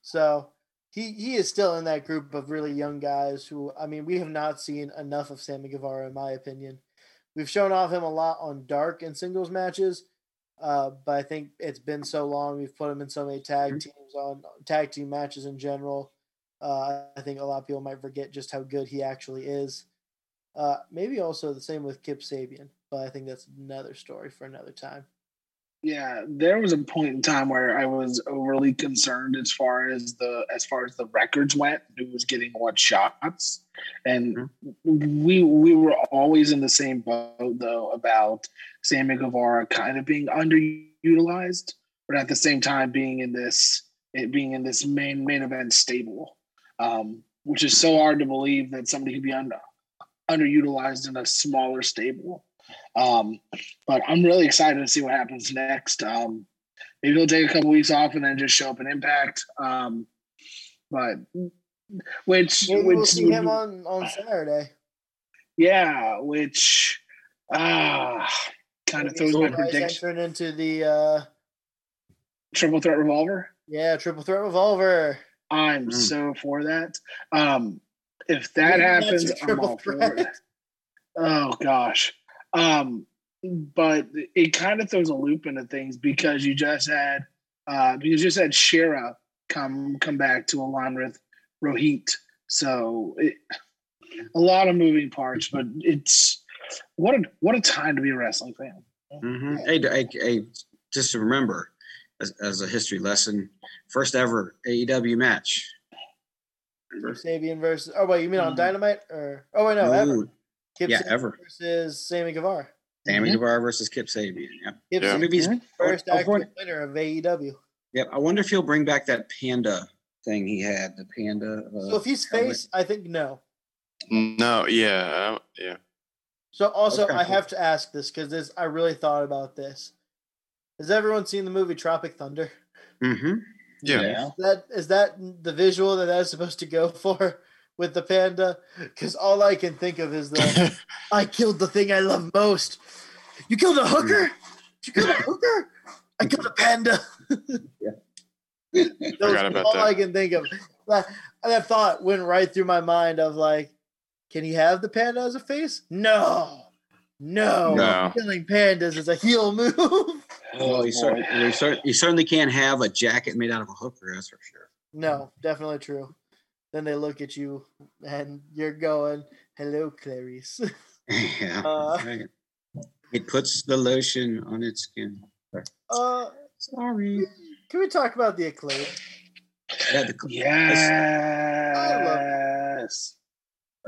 So he he is still in that group of really young guys who I mean we have not seen enough of Sammy Guevara in my opinion. We've shown off him a lot on dark and singles matches, uh, but I think it's been so long. We've put him in so many tag Mhm. teams on tag team matches in general. Uh, I think a lot of people might forget just how good he actually is. Uh, maybe also the same with Kip Sabian, but I think that's another story for another time. Yeah, there was a point in time where I was overly concerned as far as the as far as the records went, who was getting what shots, and we we were always in the same boat though about Sammy Guevara kind of being underutilized, but at the same time being in this it being in this main main event stable, um, which is so hard to believe that somebody could be under underutilized in a smaller stable. Um, but I'm really excited to see what happens next. Um, maybe he'll take a couple weeks off and then just show up in Impact. Um, but which Maybe which we'll see would him on on Saturday. yeah, which ah kind of throws my prediction. into the uh, Triple threat revolver. yeah triple threat revolver. I'm Mm. so for that. Um, if that Maybe happens, I'm triple all for it. Oh gosh. Um, but it kind of throws a loop into things because you just had uh because you just had Shera come come back to align with Rohit. So it, a lot of moving parts, but it's what a what a time to be a wrestling fan. hmm Hey, hey, hey, just to remember, as, as a history lesson, first ever AEW match. Remember? Sabian versus. Oh wait, you mean on Mhm. Dynamite or? Oh wait, no, ever. Ooh, Kip yeah, Sabian ever. versus Sammy Guevara. Sammy Mhm. Guevara versus Kip Sabian. Yep. Kip Yeah. Sabian, Maybe he's- Mhm. first I actual wonder- winner of AEW. Yep. I wonder if he'll bring back that panda thing he had. The panda. Uh, So if he's helmet. face, I think no. No, yeah, I yeah. So also, Okay. I have to ask this because this I really thought about this. Has everyone seen the movie Tropic Thunder? Mhm. Yeah. Yeah. That is that the visual that that's supposed to go for with the panda? Because all I can think of is the I killed the thing I love most. You killed a hooker. You killed a hooker. I killed a panda. Those Forgot are about all that. I can think of. That, that thought went right through my mind of like, can he have the panda as a face? No, no. No. Killing pandas is a heel move. Well, you, cer- boy. you, cer- you certainly can't have a jacket made out of a hooker, that's for sure. no, definitely true. Then they look at you and you're going, "Hello, Clarice." yeah. Uh, right. It puts the lotion on its skin. uh, Sorry. can we talk about the acclaim? Yeah, the, Yes.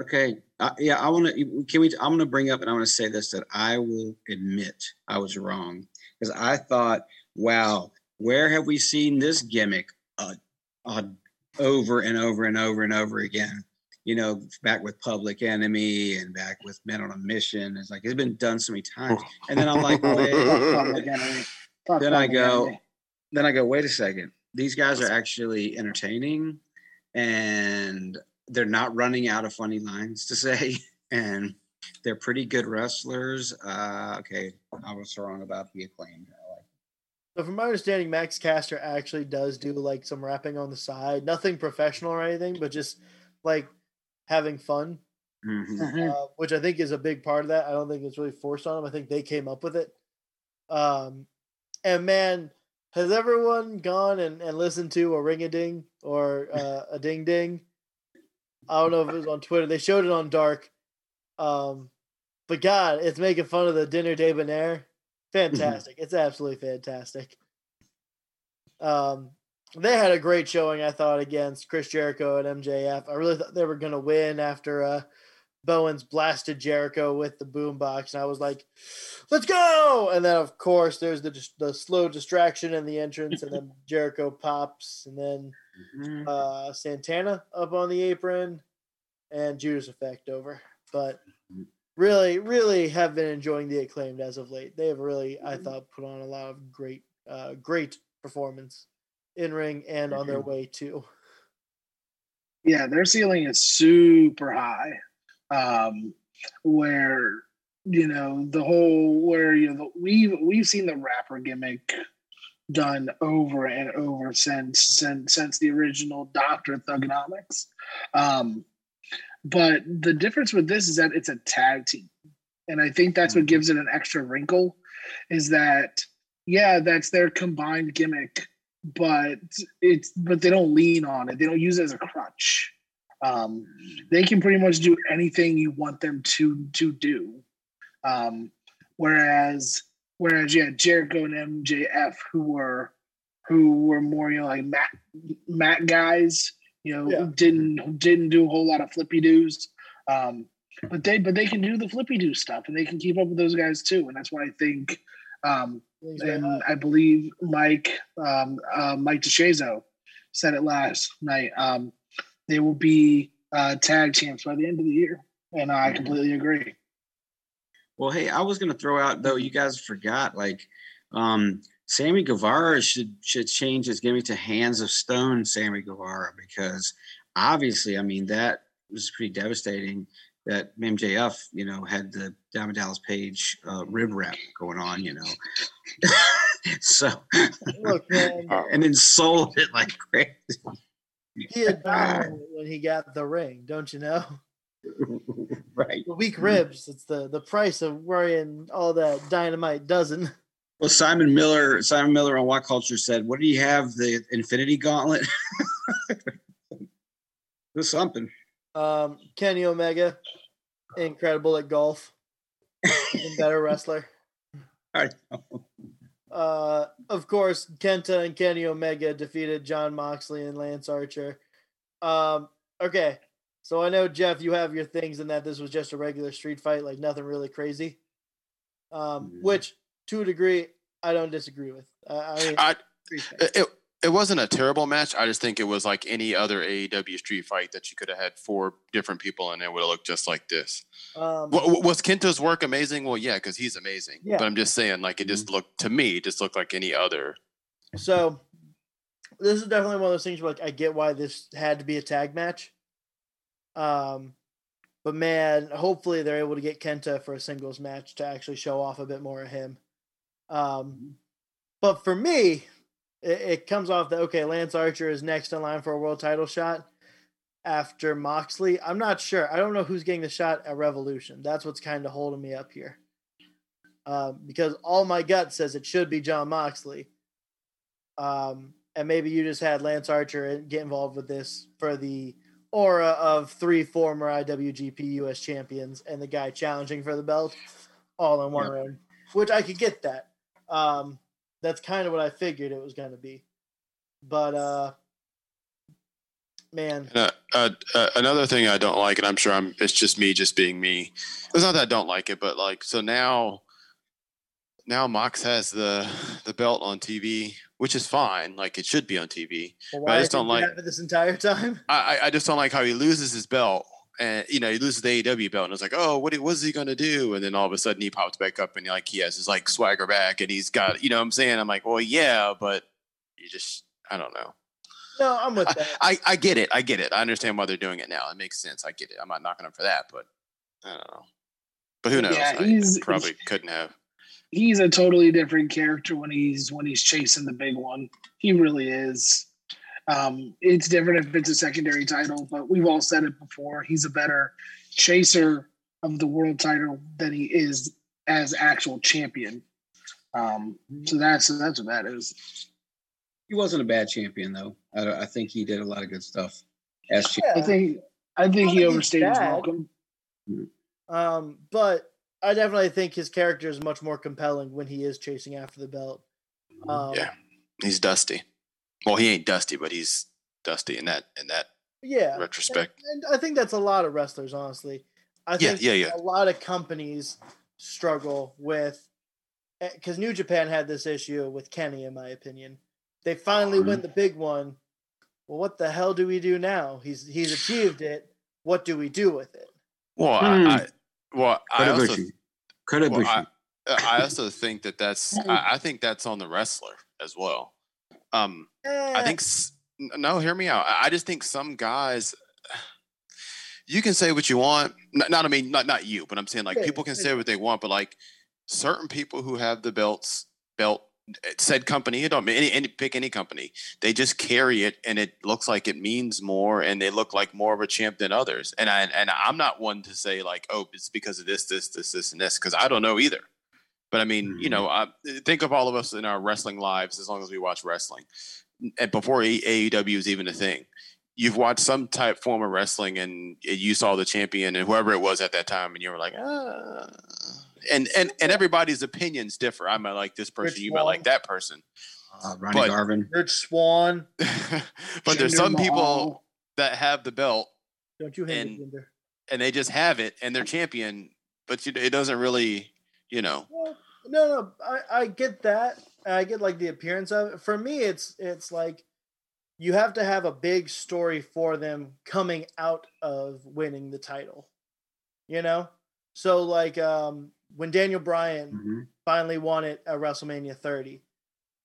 Okay. Uh, yeah, I want to. Can we? I'm going to bring up, and I want to say this: that I will admit I was wrong because I thought, wow, where have we seen this gimmick uh, uh, over and over and over and over again? You know, back with Public Enemy and back with Men on a Mission. It's like it's been done so many times, and then I'm like, wait. Public enemy. Fuck Then I go, then I go, wait a second. These guys are actually entertaining and they're not running out of funny lines to say. And they're pretty good wrestlers. Uh, okay, I was wrong about the acclaimed. I like So, from my understanding, Max Caster actually does do like some rapping on the side. Nothing professional or anything, but just like having fun, Mhm. Mhm. uh, which I think is a big part of that. I don't think it's really forced on them. I think they came up with it. Um, and man, has everyone gone and, and listened to a ring a ding or uh, a ding ding? I don't know if it was on Twitter. They showed it on Dark. Um, but God, it's making fun of the dinner debonair. Fantastic. it's absolutely fantastic. Um, they had a great showing, I thought, against Chris Jericho and MJF. I really thought they were going to win after uh, Bowens blasted Jericho with the boombox, and I was like, "Let's go!" And then, of course, there's the the slow distraction in the entrance, and then Jericho pops, and then Mhm. uh, Santana up on the apron, and Judas Effect over. But really, really have been enjoying the acclaimed as of late. They have really, I thought, put on a lot of great, uh, great performance in ring and on their way too. Yeah, their ceiling is super high. Um, where you know the whole where you know we've we've seen the rapper gimmick done over and over since since since the original Doctor Thuganomics. Um, but the difference with this is that it's a tag team, and I think that's what gives it an extra wrinkle. Is that yeah, that's their combined gimmick, but it's but they don't lean on it. They don't use it as a crutch. Um, they can pretty much do anything you want them to to do. Um, whereas whereas yeah, Jericho and MJF who were who were more you know like mat mat guys, you know, Yeah. didn't didn't do a whole lot of flippy doos. Um, but they but they can do the flippy do stuff and they can keep up with those guys too. And that's why I think um, and. I believe Mike um, uh, Mike DeShazo said it last night. Um, they will be uh, tag champs by the end of the year, and I completely agree. Well, hey, I was gonna throw out though. You guys forgot like, um, Sammy Guevara should should change his gimmick to Hands of Stone. Sammy Guevara because obviously, I mean that was pretty devastating. That MJF, you know, had the Diamond Dallas Page uh, rib wrap going on, you know. so, Look, man, and then sold it like crazy. he had when he got the ring, don't you know? right. The weak ribs. It's the the price of worrying all that dynamite dozen. Well, Simon Miller, Simon Miller on What Culture said, "What do you have? The Infinity Gauntlet." There's something. Um, Kenny Omega, incredible at golf, even better wrestler. I know. Uh, of course, Kenta and Kenny Omega defeated Jon Moxley and Lance Archer. Um, okay, so I know Jeff, you have your things in that this was just a regular street fight, like nothing really crazy. Um, Mhm. which to a degree I don't disagree with. Uh, I mean, I, it, it wasn't a terrible match. I just think it was like any other AEW street fight that you could have had four different people and it would have looked just like this. um, Wa- wa- was Kenta's work amazing? Well, yeah, because he's amazing. Yeah. But I'm just saying, like, it just looked to me, it just looked like any other. So this is definitely one of those things where like I get why this had to be a tag match. Um, but man, hopefully they're able to get Kenta for a singles match to actually show off a bit more of him. Um, but for me, it, it comes off that okay, Lance Archer is next in line for a world title shot after Moxley. I'm not sure. I don't know who's getting the shot at Revolution. That's what's kind of holding me up here. Um, because all my gut says it should be Jon Moxley. Um, and maybe you just had Lance Archer get involved with this for the aura of three former IWGP US champions and the guy challenging for the belt all in one Yep. ring, which I could get that. Um, that's kind of what I figured it was going to be. But, uh, man, uh, uh, uh, another thing I don't like, and I'm sure I'm, it's just me, just being me. It's not that I don't like it, but like, so now, now Mox has the the belt on TV, which is fine. Like it should be on TV. well, But I why just don't like- have it this entire time. I- I just don't like how he loses his belt. And you know he loses the AEW belt, and it's like, oh, what was he gonna do? And then all of a sudden he pops back up, and like he has his like swagger back, and he's got, you know, what I'm saying, I'm like, well, yeah, but you just, I don't know. No, I'm with that. I, I get it. I get it. I understand why they're doing it now. It makes sense. I get it. I'm not knocking them for that, but I don't know. But who knows? Yeah, I he's- probably couldn't have. he's a totally different character when he's when he's chasing the big one. He really is. Um, it's different if it's a secondary title, but we've all said it before. He's a better chaser of the world title than he is as actual champion. Um, so that's that's what that is. He wasn't a bad champion though. I, I think he did a lot of good stuff as champ. Yeah. I think I think I he don't think he's overstayed his welcome. Um, but I definitely think his character is much more compelling when he is chasing after the belt. Um, Yeah. He's dusty. Well, he ain't dusty, but he's dusty in that in that yeah. retrospect. And, and I think that's a lot of wrestlers, honestly. I Yeah, think yeah, yeah. a lot of companies struggle with because New Japan had this issue with Kenny, in my opinion. They finally Mm-hmm. win the big one. Well, what the hell do we do now? He's he's achieved it. What do we do with it? Well, Hmm. I, I well, I also Kota Ibushi. Kodabushi. Well, I, I also think that that's I, I think that's on the wrestler as well. Um, I Eh, think no, hear me out. I just think some guys. You can say what you want. Not, not I mean, not not you, but I'm saying like people can say what they want, but like certain people who have the belts, belt said company, it don't mean any, any pick any company. They just carry it, and it looks like it means more, and they look like more of a champ than others. And I and I'm not one to say like, oh, it's because of this, this, this, this, and this, because I don't know either. But I mean, you Mhm. know, I, think of all of us in our wrestling lives as long as we watch wrestling, and before AEW is even a thing. You've watched some type form of wrestling, and you saw the champion and whoever it was at that time, and you were like, ah. And and and everybody's opinions differ. I might like this person, Rich you might like that person. uh, Ronnie but- Garvin. Rich Swann. but there's Jinder some people that have the belt Don't you hate And- it, and they just have it and they're champion, but you, it doesn't really, you know. Well, no, no, I, I get that. I get like the appearance of it. For me, it's it's like you have to have a big story for them coming out of winning the title. You know? So like um when Daniel Bryan Mhm. finally won it at WrestleMania 30.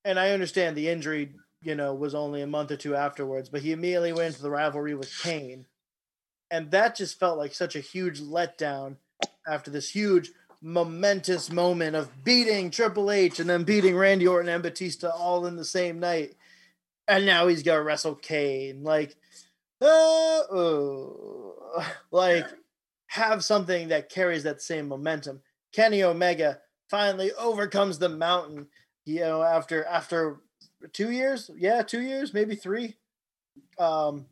And I understand the injury, you know, was only a month or two afterwards, but he immediately went into the rivalry with Kane. And that just felt like such a huge letdown after this huge momentous moment of beating Triple H and then beating Randy Orton and Batista all in the same night. And now he's got to wrestle Kane. Like, oh, like have something that carries that same momentum. Kenny Omega finally overcomes the mountain. You know, after after two years, yeah, two years, maybe three, um,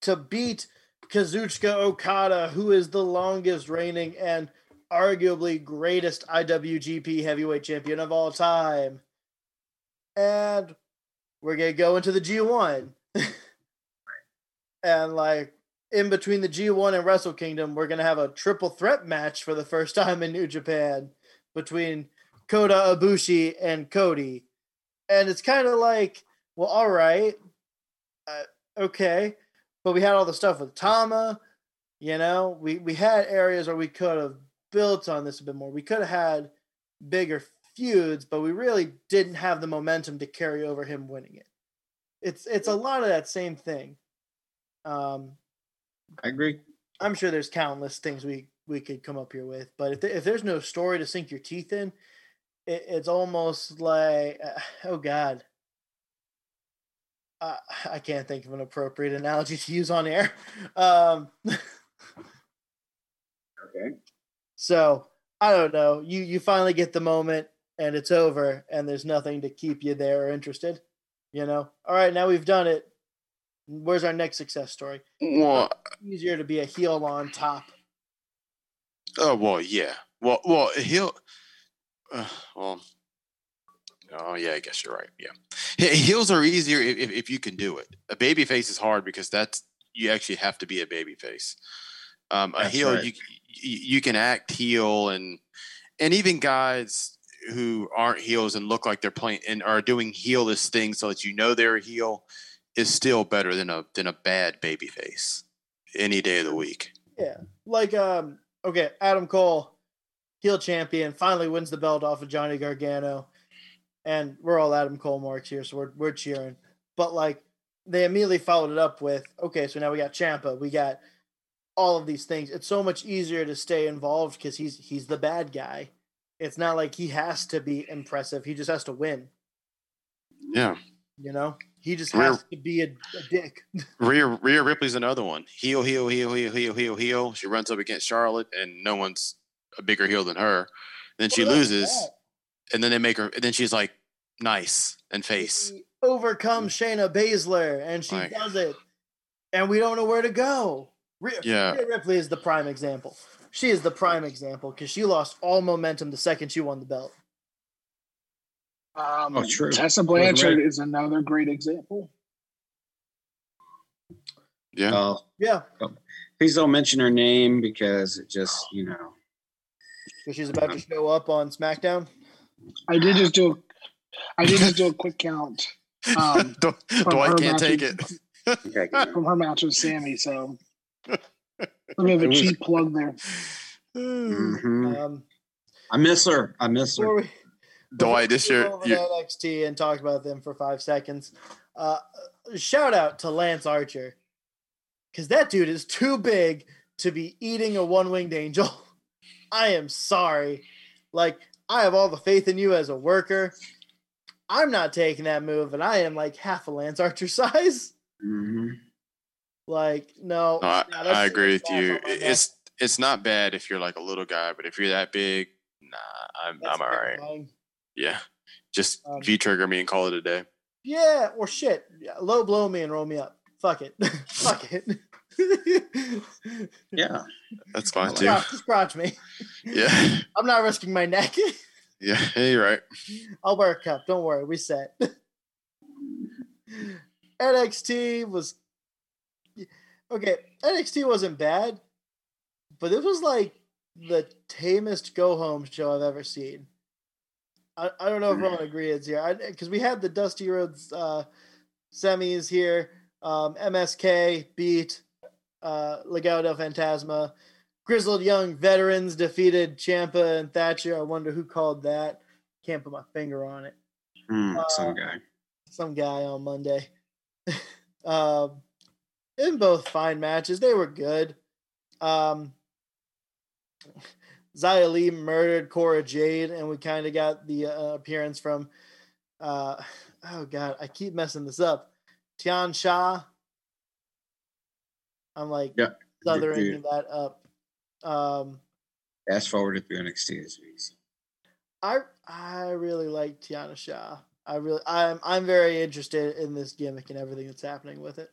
to beat Kazuchika Okada, who is the longest reigning and arguably greatest IWGP Heavyweight Champion of all time. And we're gonna go into the G1, and like in between the G1 and Wrestle Kingdom, we're gonna have a triple threat match for the first time in New Japan between Kota Ibushi and Cody, and it's kind of like, well, all right, uh, okay, but we had all the stuff with Tama, you know, we we had areas where we could have built on this a bit more. We could have had bigger feuds, but we really didn't have the momentum to carry over him winning it. it's it's a lot of that same thing. Um, I agree. I'm sure there's countless things we we could come up here with, but if there, if there's no story to sink your teeth in, it, it's almost like uh, oh god. Uh, I can't think of an appropriate analogy to use on air. Um, Okay. So I don't know. You you finally get the moment, and it's over, and there's nothing to keep you there or interested. You know. All right, now we've done it. Where's our next success story? Well, Easier to be a heel on top. oh well, yeah. Well, well, he'll. Uh, well. Oh yeah, I guess you're right. Yeah, heels are easier if, if, if you can do it. A baby face is hard because that's you actually have to be a baby face. Um, a That's heel, right. you, you can act heel and and even guys who aren't heels and look like they're playing and are doing heelless things so that you know they're a heel is still better than a than a bad baby face any day of the week. Yeah. Like um okay, Adam Cole, heel champion, finally wins the belt off of Johnny Gargano. And we're all Adam Cole marks here, so we're we're cheering. But like they immediately followed it up with, okay, so now we got Ciampa, we got all of these things. It's so much easier to stay involved because he's he's the bad guy. It's not like he has to be impressive. He just has to win. Yeah. You know? He just Rhea- has to be a, a dick. Rhea, Rhea Ripley's another one. Heel, heel, heel, heel, heel, heel, heel. She runs up against Charlotte, and no one's a bigger heel than her. Then she What loses, and then they make her. And then she's like nice and face. She overcomes Shayna Baszler, and she Like- does it, and we don't know where to go. Rhea, Yeah. Rhea Ripley is the prime example. She is the prime example because she lost all momentum the second she won the belt. Um, Oh, true. Tessa Blanchard right. is another great example. Yeah, Uh, Yeah, please don't mention her name because it just, you know. because she's about to show up on SmackDown. I did just do. A, I did just do a quick count um, Dw- from Dwight can't match take it. From her match with Sammy. So a bit of a cheap plug there. Mhm. Um, I miss her. I miss her. we, Dwight, this before we year, you, NXT and talk about them for five seconds. Uh, shout out to Lance Archer because that dude is too big to be eating a one winged angel. I am sorry. Like, I have all the faith in you as a worker. I'm not taking that move, and I am like half a Lance Archer size. Mhm. Like, no. no, I, nah, that's I agree with you. on my neck. It's it's not bad if you're like a little guy, but if you're that big, nah, I'm That's I'm all right. terrifying. Yeah, just Um, V trigger me and call it a day. Yeah, or shit. Yeah, low blow me and roll me up. Fuck it. Fuck it. Yeah. That's fine too. Scratch, scratch me. Yeah, I'm not risking my neck. yeah, yeah, you're right. I'll wear a cup. Don't worry. We set. NXT was okay. NXT wasn't bad, but it was like the tamest go home show I've ever seen. I, I don't know if everyone agrees here because we had the Dusty Rhodes uh, semis here. Um, MSK beat uh, Legado del Fantasma. Grizzled Young veterans defeated Ciampa and Thatcher. I wonder who called that. Can't put my finger on it. Hmm, Uh, some guy. Some guy on Monday. um, in both fine matches, they were good. Um, Xia Li murdered Cora Jade, and we kind of got the uh, appearance from. Uh, oh God, I keep messing this up. Tian Sha. I'm like Yeah, southering that up. Um, Fast forwarded through NXT this week. I I really like Tian Sha. I really I'm I'm very interested in this gimmick and everything that's happening with it.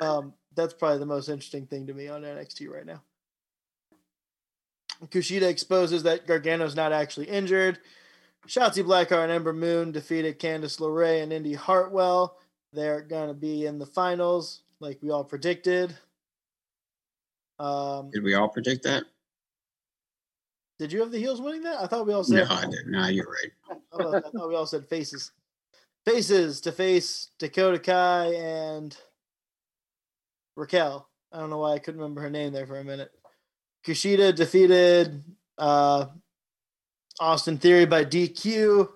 Um, that's probably the most interesting thing to me on NXT right now. Kushida exposes that Gargano's not actually injured. Shotzi Blackheart and Ember Moon defeated Candice LeRae and Indy Hartwell. They're gonna be in the finals, like we all predicted. Um, Did we all predict that? did you have the heels winning that? I thought we all said. No, I didn't. No, you're right. I thought we all said faces. Faces to face Dakota Kai and Raquel. I don't know why I couldn't remember her name there for a minute. Kushida defeated uh, Austin Theory by DQ.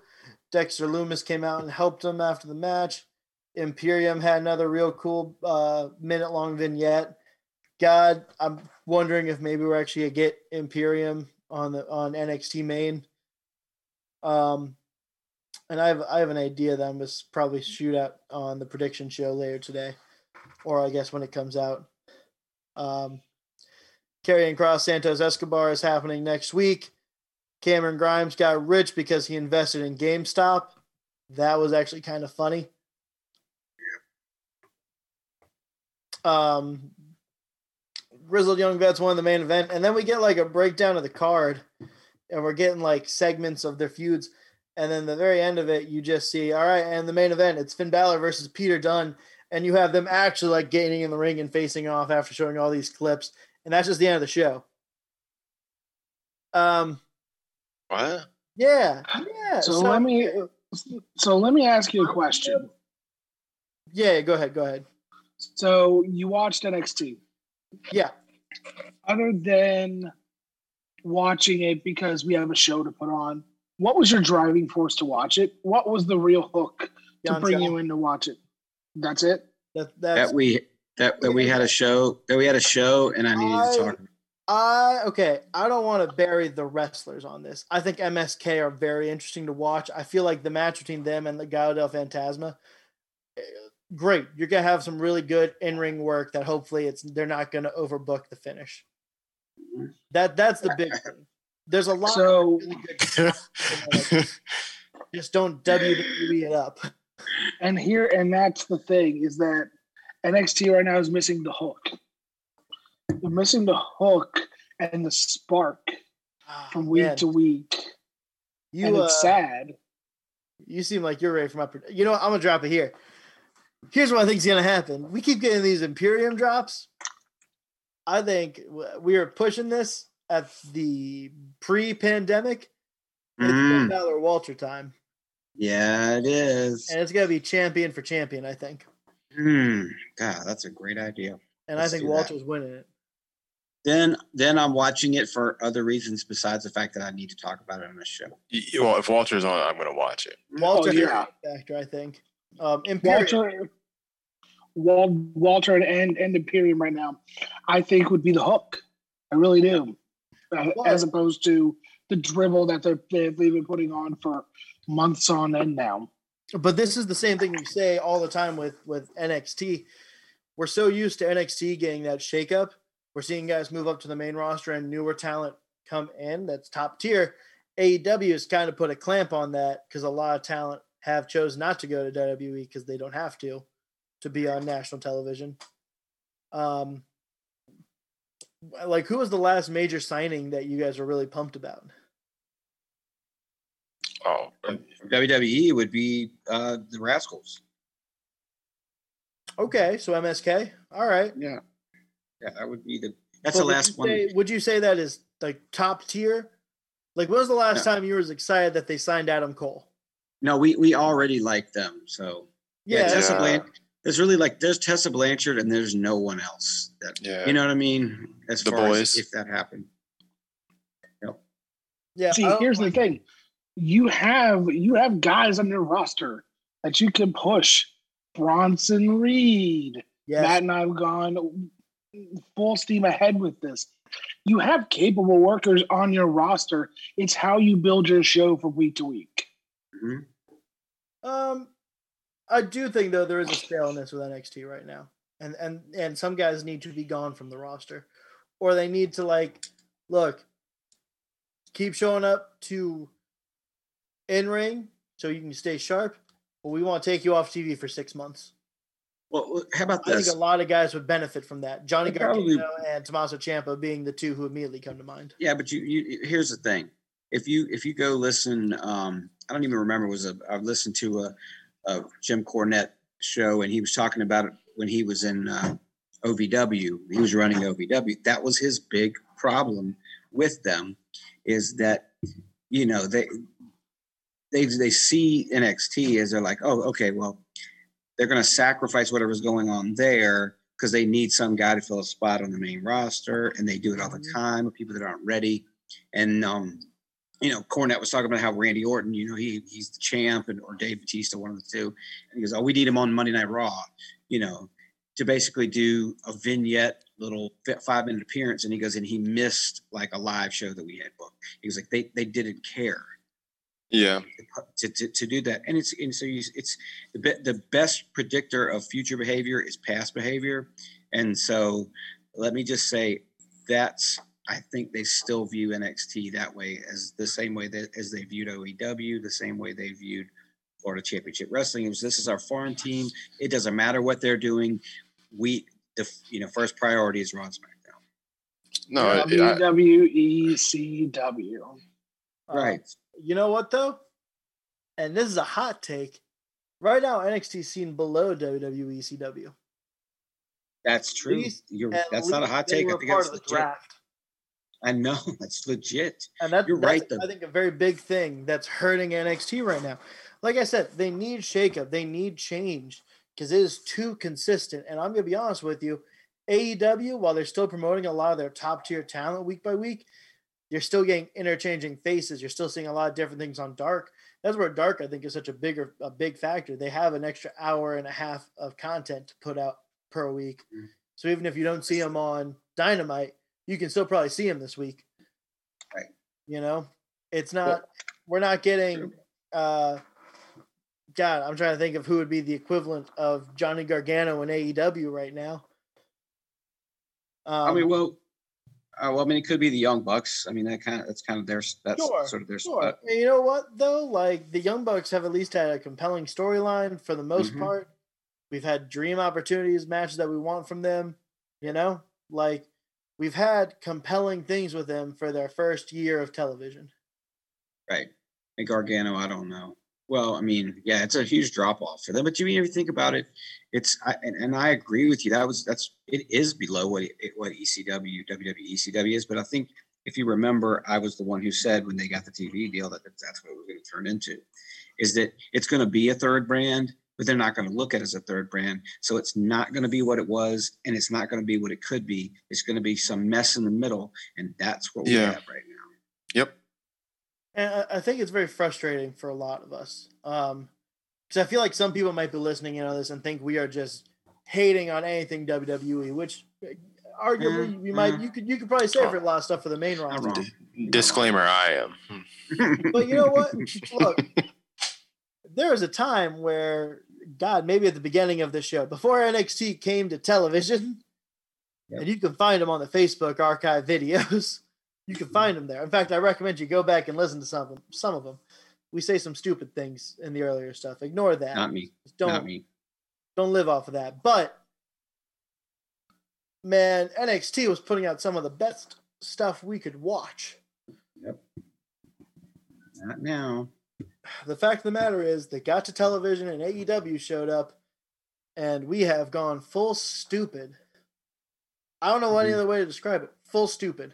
Dexter Lumis came out and helped him after the match. Imperium had another real cool uh, minute long vignette. God, I'm wondering if maybe we're actually gonna get Imperium on the on NXT main. Um, and I have I have an idea that I'm gonna probably shoot out on the prediction show later today, or I guess when it comes out. Um, Karrion Cross Santos Escobar is happening next week. Cameron Grimes got rich because he invested in GameStop. That was actually kind of funny. Um, Grizzled Young Vets won the main event, and then we get like a breakdown of the card, and we're getting like segments of their feuds, and then the very end of it, you just see, all right, and the main event, it's Finn Balor versus Peter Dunne, and you have them actually like getting in the ring and facing off after showing all these clips, and that's just the end of the show. Um, What? yeah, yeah. So, let me so let me ask you a question. Yeah, go ahead, go ahead. So you watched NXT. Yeah. Other than watching it because we have a show to put on, what was your driving force to watch it? What was the real hook to John bring you in to watch it? That's it. That that's That we that, that we had a show that we had a show and I needed to talk. I okay. I don't want to bury the wrestlers on this. I think MSK are very interesting to watch. I feel like the match between them and the Legado del Fantasma, eh, great. You're gonna have some really good in ring work that hopefully it's they're not gonna overbook the finish. That that's the big thing. There's a lot. So- of really good just don't WWE it up. And here and that's the thing is that NXT right now is missing the hook. They're missing the hook and the spark from week Man, to week. you and uh, it's sad. You seem like you're ready for my. pred- You know, what? I'm gonna drop it here. Here's what I think's gonna happen. We keep getting these Imperium drops. I think we are pushing this at the pre-pandemic. It's Finn Mm, Balor Walter time, yeah, it is. and it's gonna be champion for champion. I think, Hmm. God, that's a great idea. and Let's I think do that. Walter's winning it. Then then I'm watching it for other reasons besides the fact that I need to talk about it on the show. Y- Well, if Walter's on, I'm going to watch it. Walter has yeah. a factor, I think. Um, Imperium. Walter, Walter, and and Imperium right now, I think would be the hook. I really do, Uh, as opposed to the dribble that they're, they've been putting on for months on end now. but this is the same thing we say all the time with with NXT. We're so used to NXT getting that shakeup. We're seeing guys move up to the main roster and newer talent come in that's top tier. AEW has kind of put a clamp on that because a lot of talent have chosen not to go to WWE because they don't have to to be on national television. Um, like who was the last major signing that you guys were really pumped about? Oh, WWE would be uh, the Rascalz. Okay, so MSK. All right. Yeah, Yeah, that would be the. That's But the would last one. say- would you say that is like top tier? Like, when was the last time you were as excited that they signed Adam Cole? No, we we already like them. So yeah, Yeah, Tessa Yeah. Blanchard. There's really like there's Tessa Blanchard and there's no one else. That, Yeah. You know what I mean? As The far boys. as if that happened. yeah. See, I don't here's the thing: you have you have guys on your roster that you can push. Bronson Reed, Yes, Matt and I've gone full steam ahead with this. You have capable workers on your roster. It's how you build your show from week to week. Mhm. Um, I do think though there is a staleness with NXT right now, and and and some guys need to be gone from the roster, or they need to like look, keep showing up to in ring so you can stay sharp, but we want to take you off TV for six months. Well, how about this? I think a lot of guys would benefit from that. Johnny They probably- and Tommaso Ciampa being the two who immediately come to mind. Yeah, but you, you here's the thing. If you if you go listen, um, I don't even remember was a I listened to a, a Jim Cornette show and he was talking about it when he was in uh, OVW. He was running OVW. That was his big problem with them, is that you know they they they see NXT as they're like, oh, okay, well, they're going to sacrifice whatever's going on there because they need some guy to fill a spot on the main roster, and they do it all the Mhm. time with people that aren't ready. And um, you know, Cornette was talking about how Randy Orton, you know, he he's the champ, and or Dave Batista, one of the two. And he goes, "Oh, we need him on Monday Night Raw," you know, to basically do a vignette little five minute appearance. And he goes, and he missed like a live show that we had booked. He was like, they they didn't care Yeah. to, to, to do that. And it's and so you, it's the the best predictor of future behavior is past behavior. And so let me just say that's I think they still view NXT that way as the same way that as they viewed OVW, the same way they viewed Florida Championship Wrestling. Was this is our foreign team. It doesn't matter what they're doing. We the you know first priority is Raw and SmackDown. No, I, I, WWECW. Uh, Right. You know what though? And this is a hot take. Right now, NXT seen below WWE CW. That's true. least- You're, that's not a hot take. I think part that's of the legit. draft. I know that's legit. And that, You're that's, right, though. I think, a very big thing that's hurting NXT right now. Like I said, they need shakeup. They need change because it is too consistent. And I'm going to be honest with you AEW, while they're still promoting a lot of their top tier talent week by week, you're still getting interchanging faces. You're still seeing a lot of different things on Dark. That's where Dark, I think, is such a bigger, a big factor. They have an extra hour and a half of content to put out per week. Mhm. So even if you don't see them on Dynamite, you can still probably see them this week. Right. You know, it's not. we're not getting. uh God, I'm trying to think of who would be the equivalent of Johnny Gargano in AEW right now. Um, I mean, well, uh, well, I mean, it could be the Young Bucks. I mean, that kind of that's kind of their that's Sure, sort of their Sure. spot. You know what though? Like the Young Bucks have at least had a compelling storyline for the most Mhm. part. We've had dream opportunities, matches that we want from them. You know, like we've had compelling things with them for their first year of television. Right. And Gargano, I don't know. Well, I mean, yeah, it's a huge drop off for them. But you mean if you think about it, it's I, and, and I agree with you. That was that's it is below what it, what ECW WWE ECW is. But I think if you remember, I was the one who said when they got the TV deal that that's what it was going to turn into, is that it's going to be a third brand, but they're not going to look at it as a third brand. So it's not going to be what it was, and it's not going to be what it could be. It's going to be some mess in the middle, and that's what we Yeah. have right now. yep. And I, I think it's very frustrating for a lot of us. Um, because I feel like some people might be listening in on this and think we are just hating on anything WWE, which uh, arguably Mm, we might mm. you could you could probably say for a lot of stuff for the main roster. wrong. Disclaimer: I am. But you know what? Look, there was a time where God, maybe at the beginning of the show, before NXT came to television, Yep. and you can find them on the Facebook archive videos. You can find them there. In fact, I recommend you go back and listen to some of them. Some of them, we say some stupid things in the earlier stuff. Ignore that. Not me. Just don't Not me. don't live off of that. But man, NXT was putting out some of the best stuff we could watch. Yep. Not now. the fact of the matter is they got to television and AEW showed up and we have gone full stupid. I don't know any Mhm. other way to describe it. Full stupid.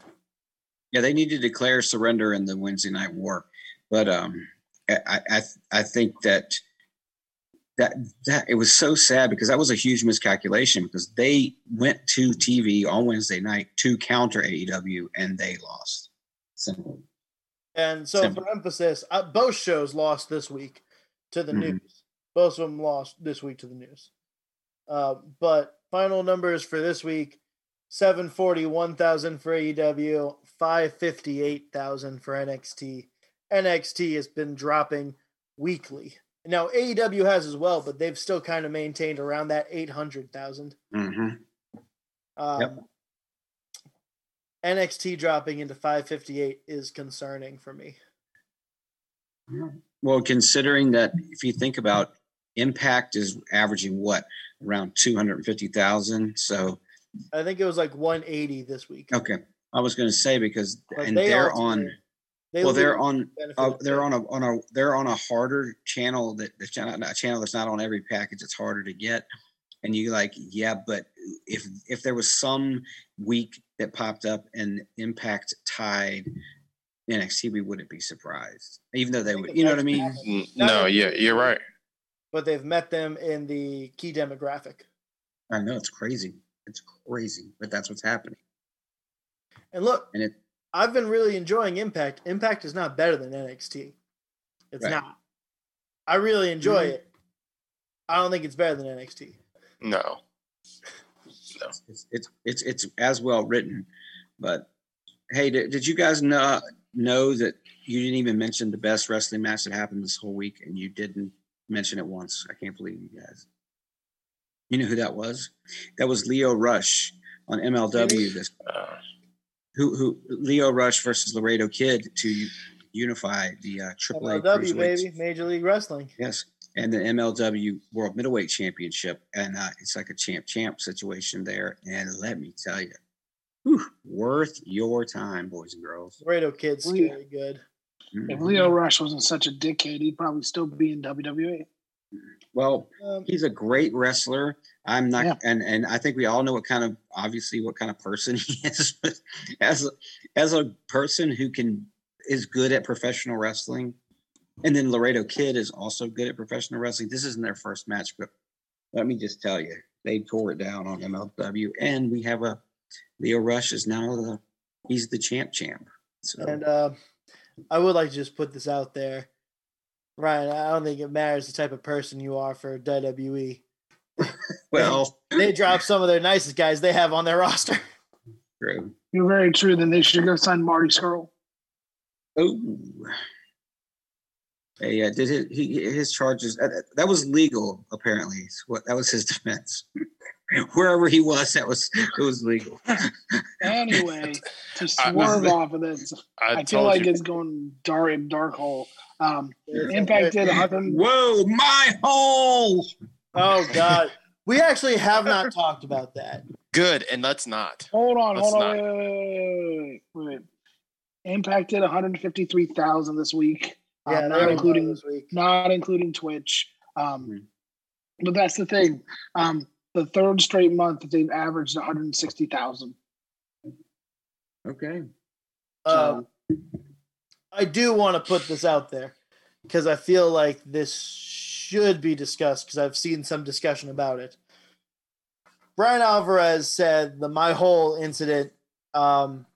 Yeah, they need to declare surrender in the Wednesday night war. But um, I, I I think that that that it was so sad because that was a huge miscalculation because they went to TV on Wednesday night to counter AEW and they lost. Simple. And so Simple. for emphasis, uh, both shows lost this week to the Mhm. news. Both of them lost this week to the news. Uh, but final numbers for this week 741,000 for AEW, 558,000 for NXT. NXT has been dropping weekly. Now AEW has as well, but they've still kind of maintained around that 800,000. hmm Um, Yep. NXT dropping into 558 is concerning for me. Well, considering that if you think about Impact is averaging what around two hundred fifty thousand, so I think it was like 180 this week. okay. I was going to say because But and they they are on. They well, they're on. Uh, they're on a on a they're on a harder channel that the channel a channel that's not on every package. It's harder to get, and you like yeah, but if if there was some week that popped up and Impact tied NXT, we wouldn't be surprised, even though they would. You know what I mean? happened. Mm, No, yeah, you're right. but they've met them in the key demographic. I know it's crazy. It's crazy, but that's what's happening. And look, And it I've been really enjoying Impact. Impact is not better than NXT. It's Right. not. I really enjoy Mhm. it. I don't think it's better than NXT. No. It's it's it's, it's as well written, but hey, did, did you guys know know that you didn't even mention the best wrestling match that happened this whole week, and you didn't mention it once? I can't believe you guys. You know who that was? That was Lio Rush on MLW. This Uh, who who Lio Rush versus Laredo Kid to unify the uh, AAA MLW, baby. Major League Wrestling. Yes, and the MLW World Middleweight Championship, and uh, it's like a champ champ situation there. And let me tell you, whew, worth your time, boys and girls. Laredo Kid's Leo- scary good. If Mhm. Lio Rush wasn't such a dickhead, he'd probably still be in. WWE. Well, Um, he's a great wrestler. I'm not, Yeah. and and I think we all know what kind of obviously what kind of person he is. But as a, as a person who can is good at professional wrestling, and then Laredo Kid is also good at professional wrestling. This isn't their first match, but let me just tell you, they tore it down on MLW, and we have a Lio Rush is now the he's the champ champ. So And uh, I would like to just put this out there. Ryan, I don't think it matters the type of person you are for WWE. well, They drop some of their nicest guys they have on their roster. true. You're very true. Then they should go sign Marty Scurll. Oh. Hey, uh, did his, he, his charges that was legal apparently. What that was his defense. Wherever he was, that was it was legal. Anyway, to I- swerve off of this, I, I, feel like you. it's going dark dark hole. Um, It's Impact okay. did 100. Whoa, my hole! Oh God, we actually have not talked about that. good, and let's not. Hold on, Let's hold on, wait, wait, wait, wait, wait. Impact did 153,000 this week, um, Yeah, not not including this week. not including Twitch. Um, Mhm. But that's the thing. Um, the third straight month that they've averaged 160,000. Okay. Um, I do want to put this out there because I feel like this should be discussed because I've seen some discussion about it. Bryan Alvarez said the my hole incident um,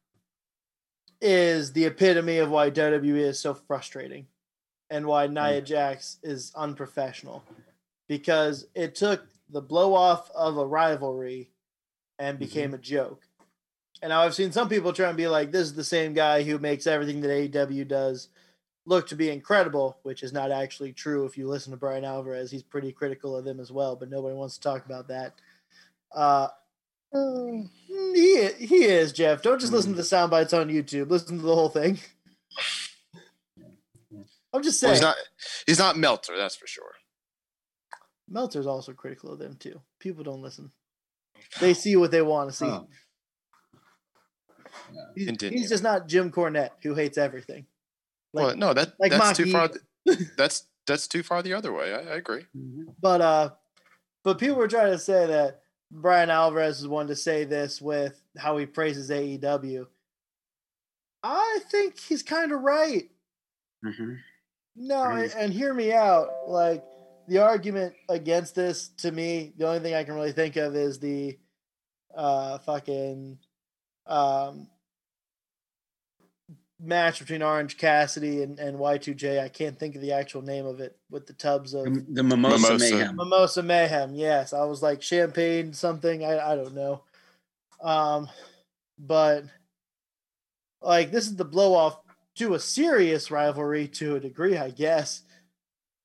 is the epitome of why WWE is so frustrating and why Nia Jax is unprofessional because it took the blow off of a rivalry and became a joke. And now I've seen some people try and be like, this is the same guy who makes everything that AEW does look to be incredible, which is not actually true. If you listen to Bryan Alvarez, he's pretty critical of them as well, but nobody wants to talk about that. Uh, mm, he, he is, Jeff. Don't just listen to the sound bites on YouTube. Listen to the whole thing. I'm just Well, saying. he's not. He's not Meltzer, that's for sure. Meltzer's also critical of them too. People don't listen. They see what they want to see. Oh. He's, Continue. he's just not Jim Cornette who hates everything. Like, well, no, that like that's too Maki. far. that's that's too far the other way. I, I agree. Mhm. But uh, but people were trying to say that Bryan Alvarez is one to say this with how he praises AEW. I think he's kind of right. Mhm. No, and, and hear me out. Like the argument against this to me, the only thing I can really think of is the uh fucking um match between Orange Cassidy and, and Y2J. I can't think of the actual name of it with the tubs of The, the mimosa, Mimosa. mayhem. Mimosa Mayhem. Yes, I was like champagne something. I I don't know. Um, but like this is the blow off to a serious rivalry to a degree, I guess.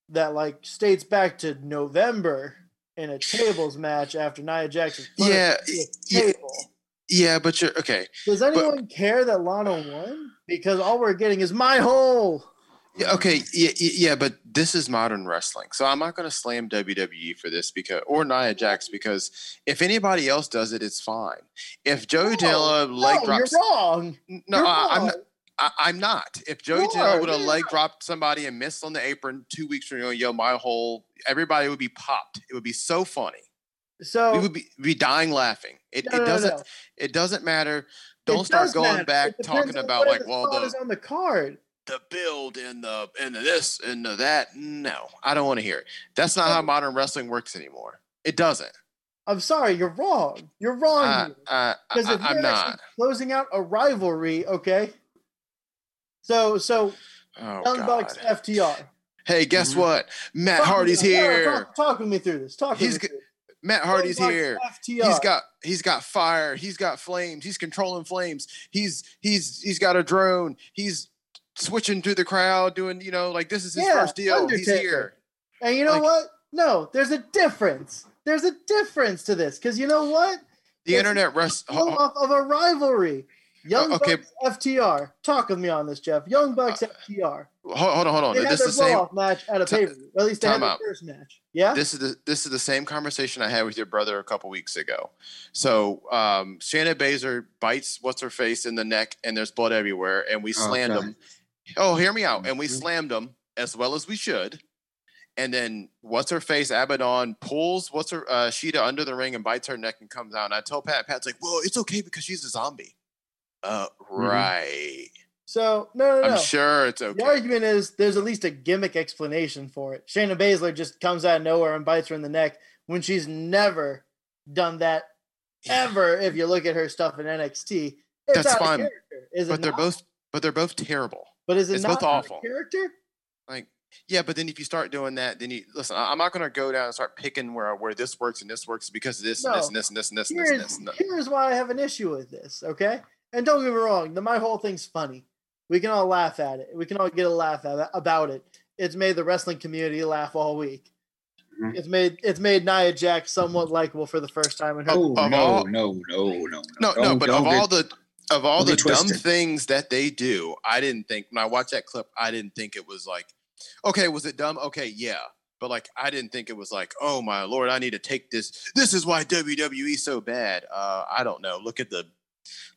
That like states back to November in a tables match after Nia Jackson. Yeah, yeah. table. Yeah, but you're okay. Does anyone care that Lana won? Because all we're getting is my hole. Yeah, okay, yeah, yeah, but this is modern wrestling, so I'm not going to slam WWE for this because or Nia Jax because if anybody else does it, it's fine. If Joey Janela leg no, drops, you're wrong. no, You're I, I'm not. I, I'm not. If Joey Janela would have leg dropped somebody and missed on the apron two weeks from now, yo, my hole everybody would be popped. It would be so funny. So we would be, be dying laughing. It, no, it doesn't. no. It doesn't matter. Don't start going matter. back talking about like, the well, the is on the card. the build and the and the this and the that. No, I don't want to hear it. That's not how modern wrestling works anymore. It doesn't. I'm sorry, you're wrong. You're wrong. I, here. I, Because I, if you're I'm actually not. closing out a rivalry, okay, So so Oh, Young Bucks FTR. Hey, guess Mhm. what? Matt Talk Hardy's me- here. Talk, talk with me through this. Talk with me through this. Matt Hardy's here. FTR. He's got he's got fire. He's got flames. He's controlling flames. He's he's he's got a drone. He's switching to the crowd, doing you know like this is his Yeah, first deal. He's here. And you know Like- what? No, there's a difference. There's a difference to this because you know what? The It's internet rest. Go off of a rivalry. Young Uh, okay. Bucks FTR. Talk with me on this, Jeff. Young Bucks Uh, FTR. Hold, hold on, hold on. They had This their is the same. match at a Ti- pay per view. At least they had time their out. first match. Yeah. This is the this is the same conversation I had with your brother a couple weeks ago. So um Shayna Baszler bites what's her face in the neck, and there's blood everywhere, and we slammed Okay. him. Oh, hear me out. And we Mhm. slammed him as well as we should. And then what's her face? Abaddon pulls what's her uh, Sheeta under the ring and bites her neck and comes out. And I told Pat, Pat's like, "Well, it's okay because she's a zombie." Uh, right. so no, no, no. I'm sure it's okay. The argument is there's at least a gimmick explanation for it. Shayna Baszler just comes out of nowhere and bites her in the neck when she's never done that ever. If you look at her stuff in NXT, it's That's fine. character. Is it But they're not? both, but they're both terrible. But is it it's not both awful. character? Like, yeah, but then if you start doing that, then you listen. I'm not going to go down and start picking where where this works and this works because of this and this No. and this and this and this and this. And this and this. here's why I have an issue with this, okay? And don't get me wrong, the, my hole thing's funny. We can all laugh at it. We can all get a laugh at, about it. It's made the wrestling community laugh all week. Mhm. It's made it's made Nia Jax somewhat likable for the first time in her. Oh no, all- no, no, no, No, no, Don't- but don't of all the of all the get dumb twisted. things that they do, I didn't think when I watched that clip, I didn't think it was like, okay, was it dumb? Okay, yeah. But like I didn't think it was like, oh my lord, I need to take this. This is why WWE so bad. Uh, I don't know. Look at the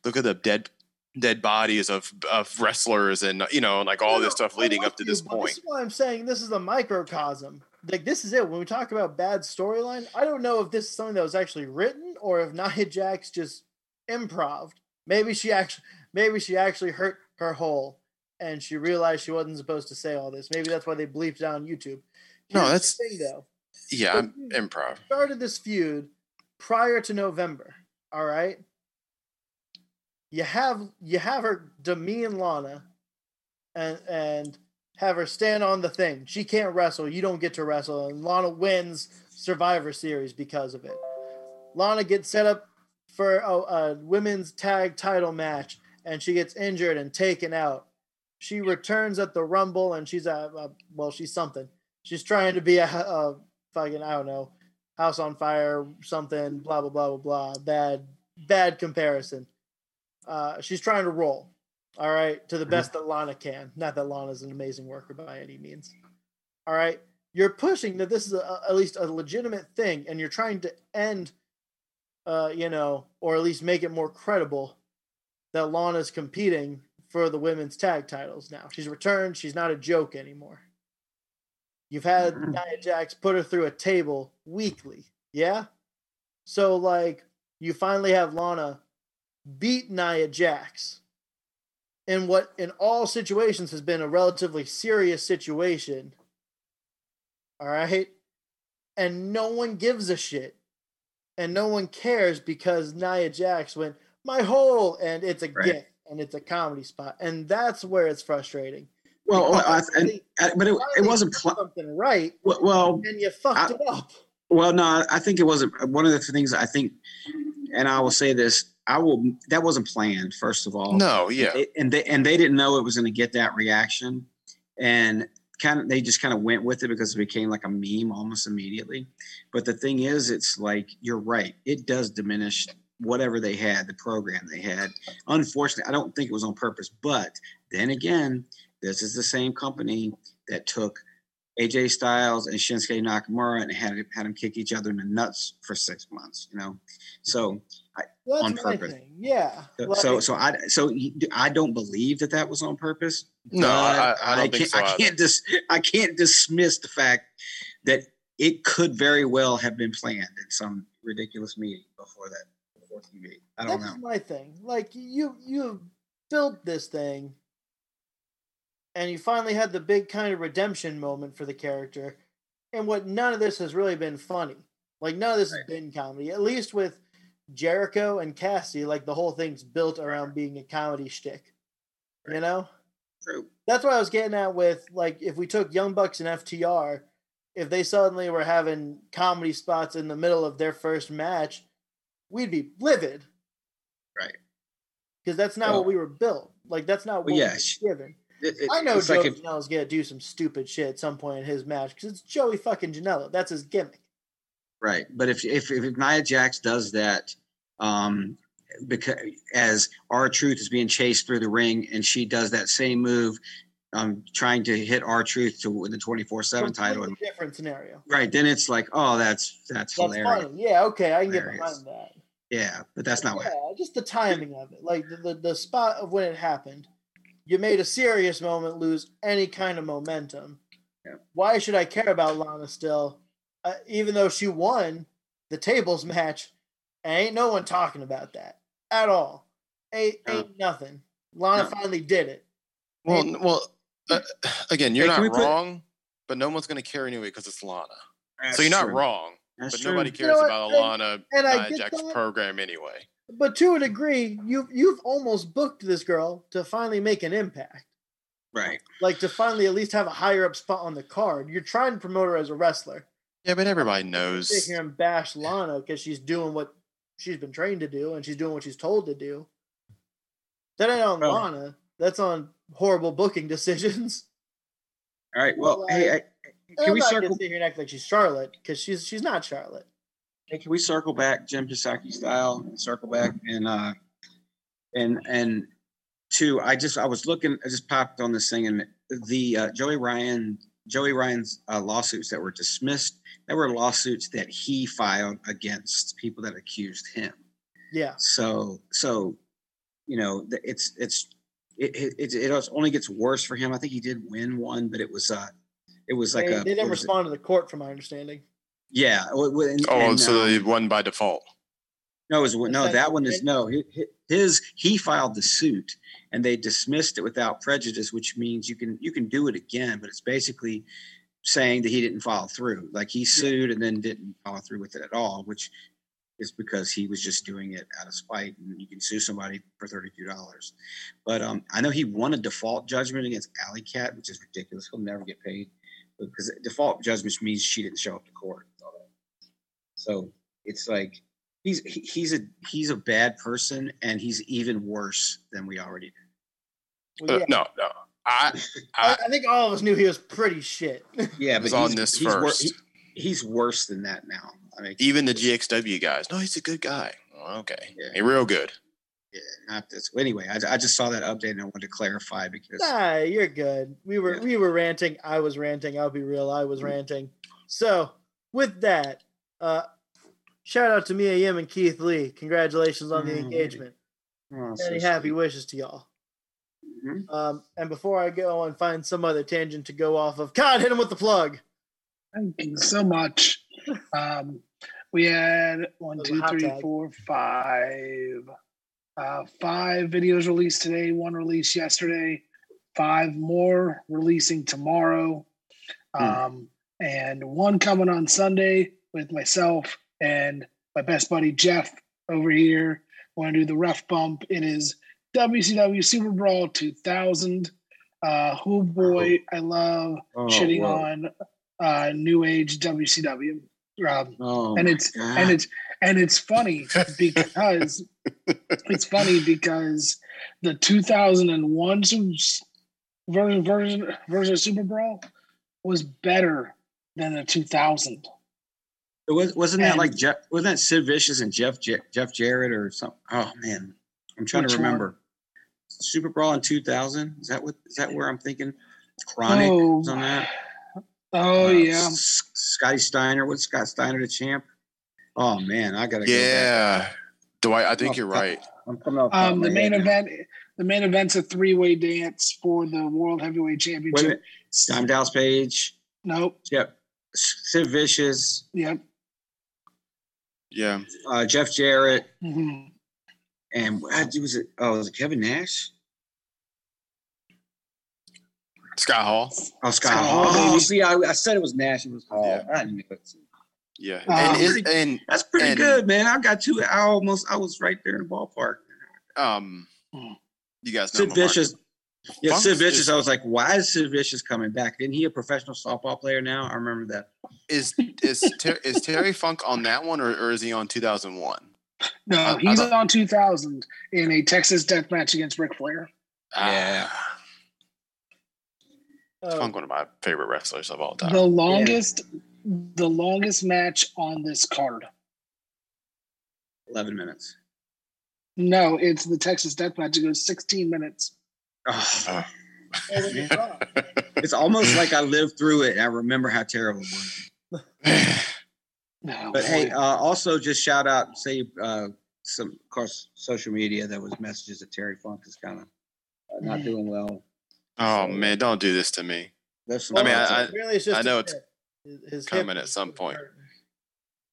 look at the dead dead bodies of of wrestlers and you know like all this stuff leading up to this point. This is why I'm saying this is a microcosm. Like this is it. When we talk about bad storyline, I don't know if this is something that was actually written or if Nia Jax just improv. Maybe she actually maybe she actually hurt her hole and she realized she wasn't supposed to say all this. Maybe that's why they bleeped it on YouTube. No, Here's the that's- thing though. Yeah, I'm improv. Started this feud prior to November. All right. You have you have her demean Lana and and have her stand on the thing. She can't wrestle. You don't get to wrestle. And Lana wins Survivor Series because of it. Lana gets set up for a, a women's tag title match, and she gets injured and taken out. She returns at the Rumble, and she's a, a uh, well, she's something. She's trying to be a, a fucking I don't know, House on Fire, something, blah blah blah blah blah. Bad bad comparison. Uh, she's trying to roll all right, to the Mhm. best that Lana can. Not that Lana's an amazing worker by any means. All right, you're pushing that this is a, at least a legitimate thing, and you're trying to end, uh, you know, or at least make it more credible that Lana's competing for the women's tag titles now. She's returned. She's not a joke anymore. You've had Mhm. Nia Jax put her through a table weekly, yeah. So like, you finally have Lana beat Nia Jax in what in all situations has been a relatively serious situation. All right? And no one gives a shit. And no one cares because Nia Jax went, my hole, and it's a Right. gift and it's a comedy spot. And that's where it's frustrating. Well, I, and, but it, it wasn't. Pl- something right, well, and you fucked I- it up. Well, no, I think it wasn't. One of the things I think, and I will say this: I will. That wasn't planned. First of all, No, yeah. They- and they and they didn't know it was going to get that reaction, and kind of they just kind of went with it because it became like a meme almost immediately. But the thing is, it's like you're right. It does diminish whatever they had, the program they had. Unfortunately, I don't think it was on purpose. But then again, this is the same company that took AJ Styles and Shinsuke Nakamura and had had them kick each other in the nuts for six months. You know, so That's on purpose. thing. Yeah. so Like, so I so I don't believe that that was on purpose. No, I, but I don't think can't, so. I can't dis I can't dismiss the fact that it could very well have been planned in some ridiculous meeting before that before TV. I don't know. That's know. my thing. Like you you built this thing and you finally had the big kind of redemption moment for the character. And what none of this has really been funny. Like none of this has been comedy. At least with Jericho and Cassie, like the whole thing's built around being a comedy shtick. You know? True. That's what I was getting at with like if we took Young Bucks and FTR, if they suddenly were having comedy spots in the middle of their first match, we'd be livid. Right. Because that's not Well- what we were built. Like that's not what Well, we were given. It- it- I know Joey like Janela's gonna do some stupid shit at some point in his match because it's Joey fucking Janela. That's his gimmick. Right, but if if if Nia Jax does that, um, because as R-Truth is being chased through the ring, and she does that same move, um, trying to hit R-Truth to win the twenty four seven title, different scenario. right? Then it's like, oh, that's that's, That's hilarious. funny. Yeah, okay, I can get behind that. Yeah, but that's not what. Yeah, just the timing of it, like the, the the spot of when it happened. You made a serious moment lose any kind of momentum. Yeah. Why should I care about Lana still, uh, even though she won the tables match? And ain't no one talking about that at all. Ain't No. ain't nothing. Lana No. finally did it. Well, Hey- n- well, uh, again, you're Hey, not we put- wrong, but no one's going to care anyway because it's Lana. That's so you're not true. wrong, That's but true. nobody You cares know what? about And- Lana and I Nia get Jax that. program anyway. But to a degree, you've you've almost booked this girl to finally make an impact. Right. Like to finally at least have a higher up spot on the card. You're trying to promote her as a wrestler. Yeah, but everybody sit knows. here and bash Lana because she's doing what she's been trained to do and she's doing what she's told to do. That ain't on Well- Lana. That's on horrible booking decisions. All right. Well, hey, I- can I'm we not circle? sit here and act like she's Charlotte because she's she's not Charlotte. Hey, can we circle back Jim Psaki style? Circle back and uh and and two. I just I was looking. I just popped on this thing and the uh, Joey Ryan Joey Ryan's uh, lawsuits that were dismissed. That were lawsuits that he filed against people that accused him. Yeah. So so you know it's it's it it, it, it only gets worse for him. I think he did win one, but it was uh it was like they, a they didn't respond to the court, from my understanding. Yeah. well, well, and- Oh, and, so um, they won by default. No, it was, no, that one is no. hi- hi- His he filed the suit and they dismissed it without prejudice, which means you can you can do it again, but it's basically saying that he didn't follow through. Like he sued and then didn't follow through with it at all, which is because he was just doing it out of spite. And you can sue somebody for thirty two dollars. But um, I know he won a default judgment against Allie Kat, which is ridiculous. He'll never get paid because default judgment means she didn't show up to court. So it's like he's he's a he's a bad person and he's even worse than we already knew. Well, Uh, no, no. I, I, I, I think all of us knew he was pretty shit. Yeah, was but on he's, this he's wor- first. he- he's worse than that now. I mean, even the GXW guys. No, he's a good guy. Oh, okay, Yeah. He real good. yeah, not this. Anyway, I, I just saw that update and I wanted to clarify because Nah, you're good. We were Yeah. we were ranting. I was ranting. I'll be real. I was ranting. So with that, uh, shout out to Mia Yim and Keith Lee. Congratulations on the Mm. engagement. Oh, so happy sweet. wishes to y'all. Mhm. Um, and before I go and find some other tangent to go off of, God, hit him with the plug. Thank you so much. Um, we had one, That was a two, three, tag. four, five. Uh, five videos released today, one released yesterday, five more releasing tomorrow, Hmm. um, and one coming on Sunday with myself and my best buddy Jeff over here. Want to do the rough bump? It is WCW Super Brawl 2000. Uh, oh boy, I love Oh, shitting whoa. on uh, New Age WCW. Um, Oh, and it's God. and it's and it's funny because it's funny because the 2001 version version version of Super Brawl was better than the 2000. It was, wasn't that like Jeff? Wasn't that Sid Vicious and Jeff Jeff Jarrett or something? Oh man, I'm trying Which to one? remember. Super Brawl in 2000. Is that what? Is that where I'm thinking? Kronik Oh, was on that. oh Uh, yeah. S- Scotty Steiner. What's Scott Steiner the champ? Oh man, I gotta go. back. Yeah, Dwight. I think Oh, you're right. I'm coming off Um, the main head now. event, the main event's a three-way dance for the World Heavyweight Wait a Championship. minute. Diamond Dallas Page. Nope. Yep. Sid Vicious. Yep. Yeah, Uh, Jeff Jarrett. hmm And what was it? Oh, was it Kevin Nash? Scott Hall. Oh, Scott Scott Hall. Hall. You see, I, I said it was Nash. It was Hall. Yeah. I knew it. Yeah, Uh, and, is, and That's pretty And- good, man. I got two. I almost. I was right there in the ballpark. um, Hmm. you guys know Sid Mark- Vicious. Yeah, Funk's Sid Vicious. is- I was like, why is Sid Vicious coming back? Isn't he a professional softball player now? I remember that. Is is Ter- is Terry Funk on that one, or, or is he on 2001? No, I- I he's thought- on 2000 in a Texas death match against Ric Flair. Yeah. Ah, Oh, Funk, one of my favorite wrestlers of all time. The longest, the longest match on this card. Eleven minutes. No, it's the Texas death match. It goes 16 minutes. Oh, Uh, it's almost like I lived through it. And I remember how terrible it was. No, But hey, uh, also just shout out, say uh, some, of course, social media. There was messages that Terry Funk is kind of uh, not doing well. oh man, don't do this to me. There's some I mean, I- really, it's just I a know it's. His- his hip coming at some point. hurting.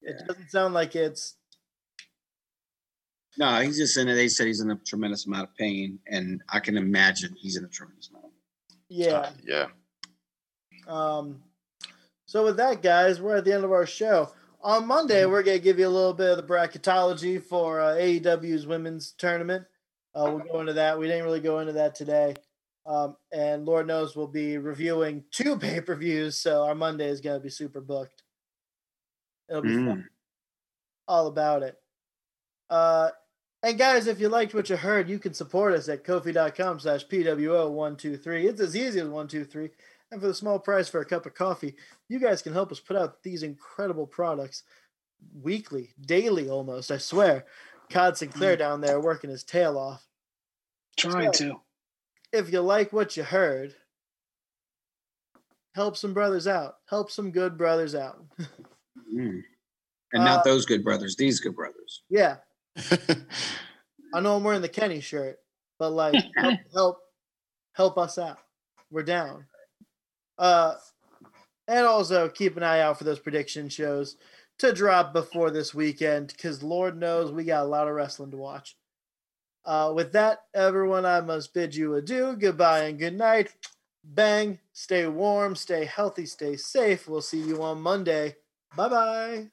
It Yeah. doesn't sound like it's. No, he's just in it. They said he's in a tremendous amount of pain, and I can imagine he's in a tremendous amount. Of Yeah. Uh, yeah. Um, so with that, guys, we're at the end of our show. On Monday, we're gonna give you a little bit of the bracketology for uh, AEW's women's tournament. Uh, we'll go into that. We didn't really go into that today, um, and Lord knows we'll be reviewing two pay per views. So our Monday is gonna be super booked. It'll be fun. All about it. Uh, and guys, if you liked what you heard, you can support us at kofi.com slash PWO123. It's as easy as 123. And for the small price for a cup of coffee, you guys can help us put out these incredible products weekly, daily almost, I swear. Cod Sinclair down there working his tail off. trying to. If you like what you heard, help some brothers out. Help some good brothers out. Mm. And Uh, not those good brothers, these good brothers. yeah. I know I'm wearing the Kenny shirt, but like help help, help us out. We're down. Uh and also keep an eye out for those prediction shows to drop before this weekend because Lord knows we got a lot of wrestling to watch. Uh, with that, everyone, I must bid you adieu. Goodbye and good night. Bang. Stay warm, stay healthy, stay safe. We'll see you on Monday. Bye bye.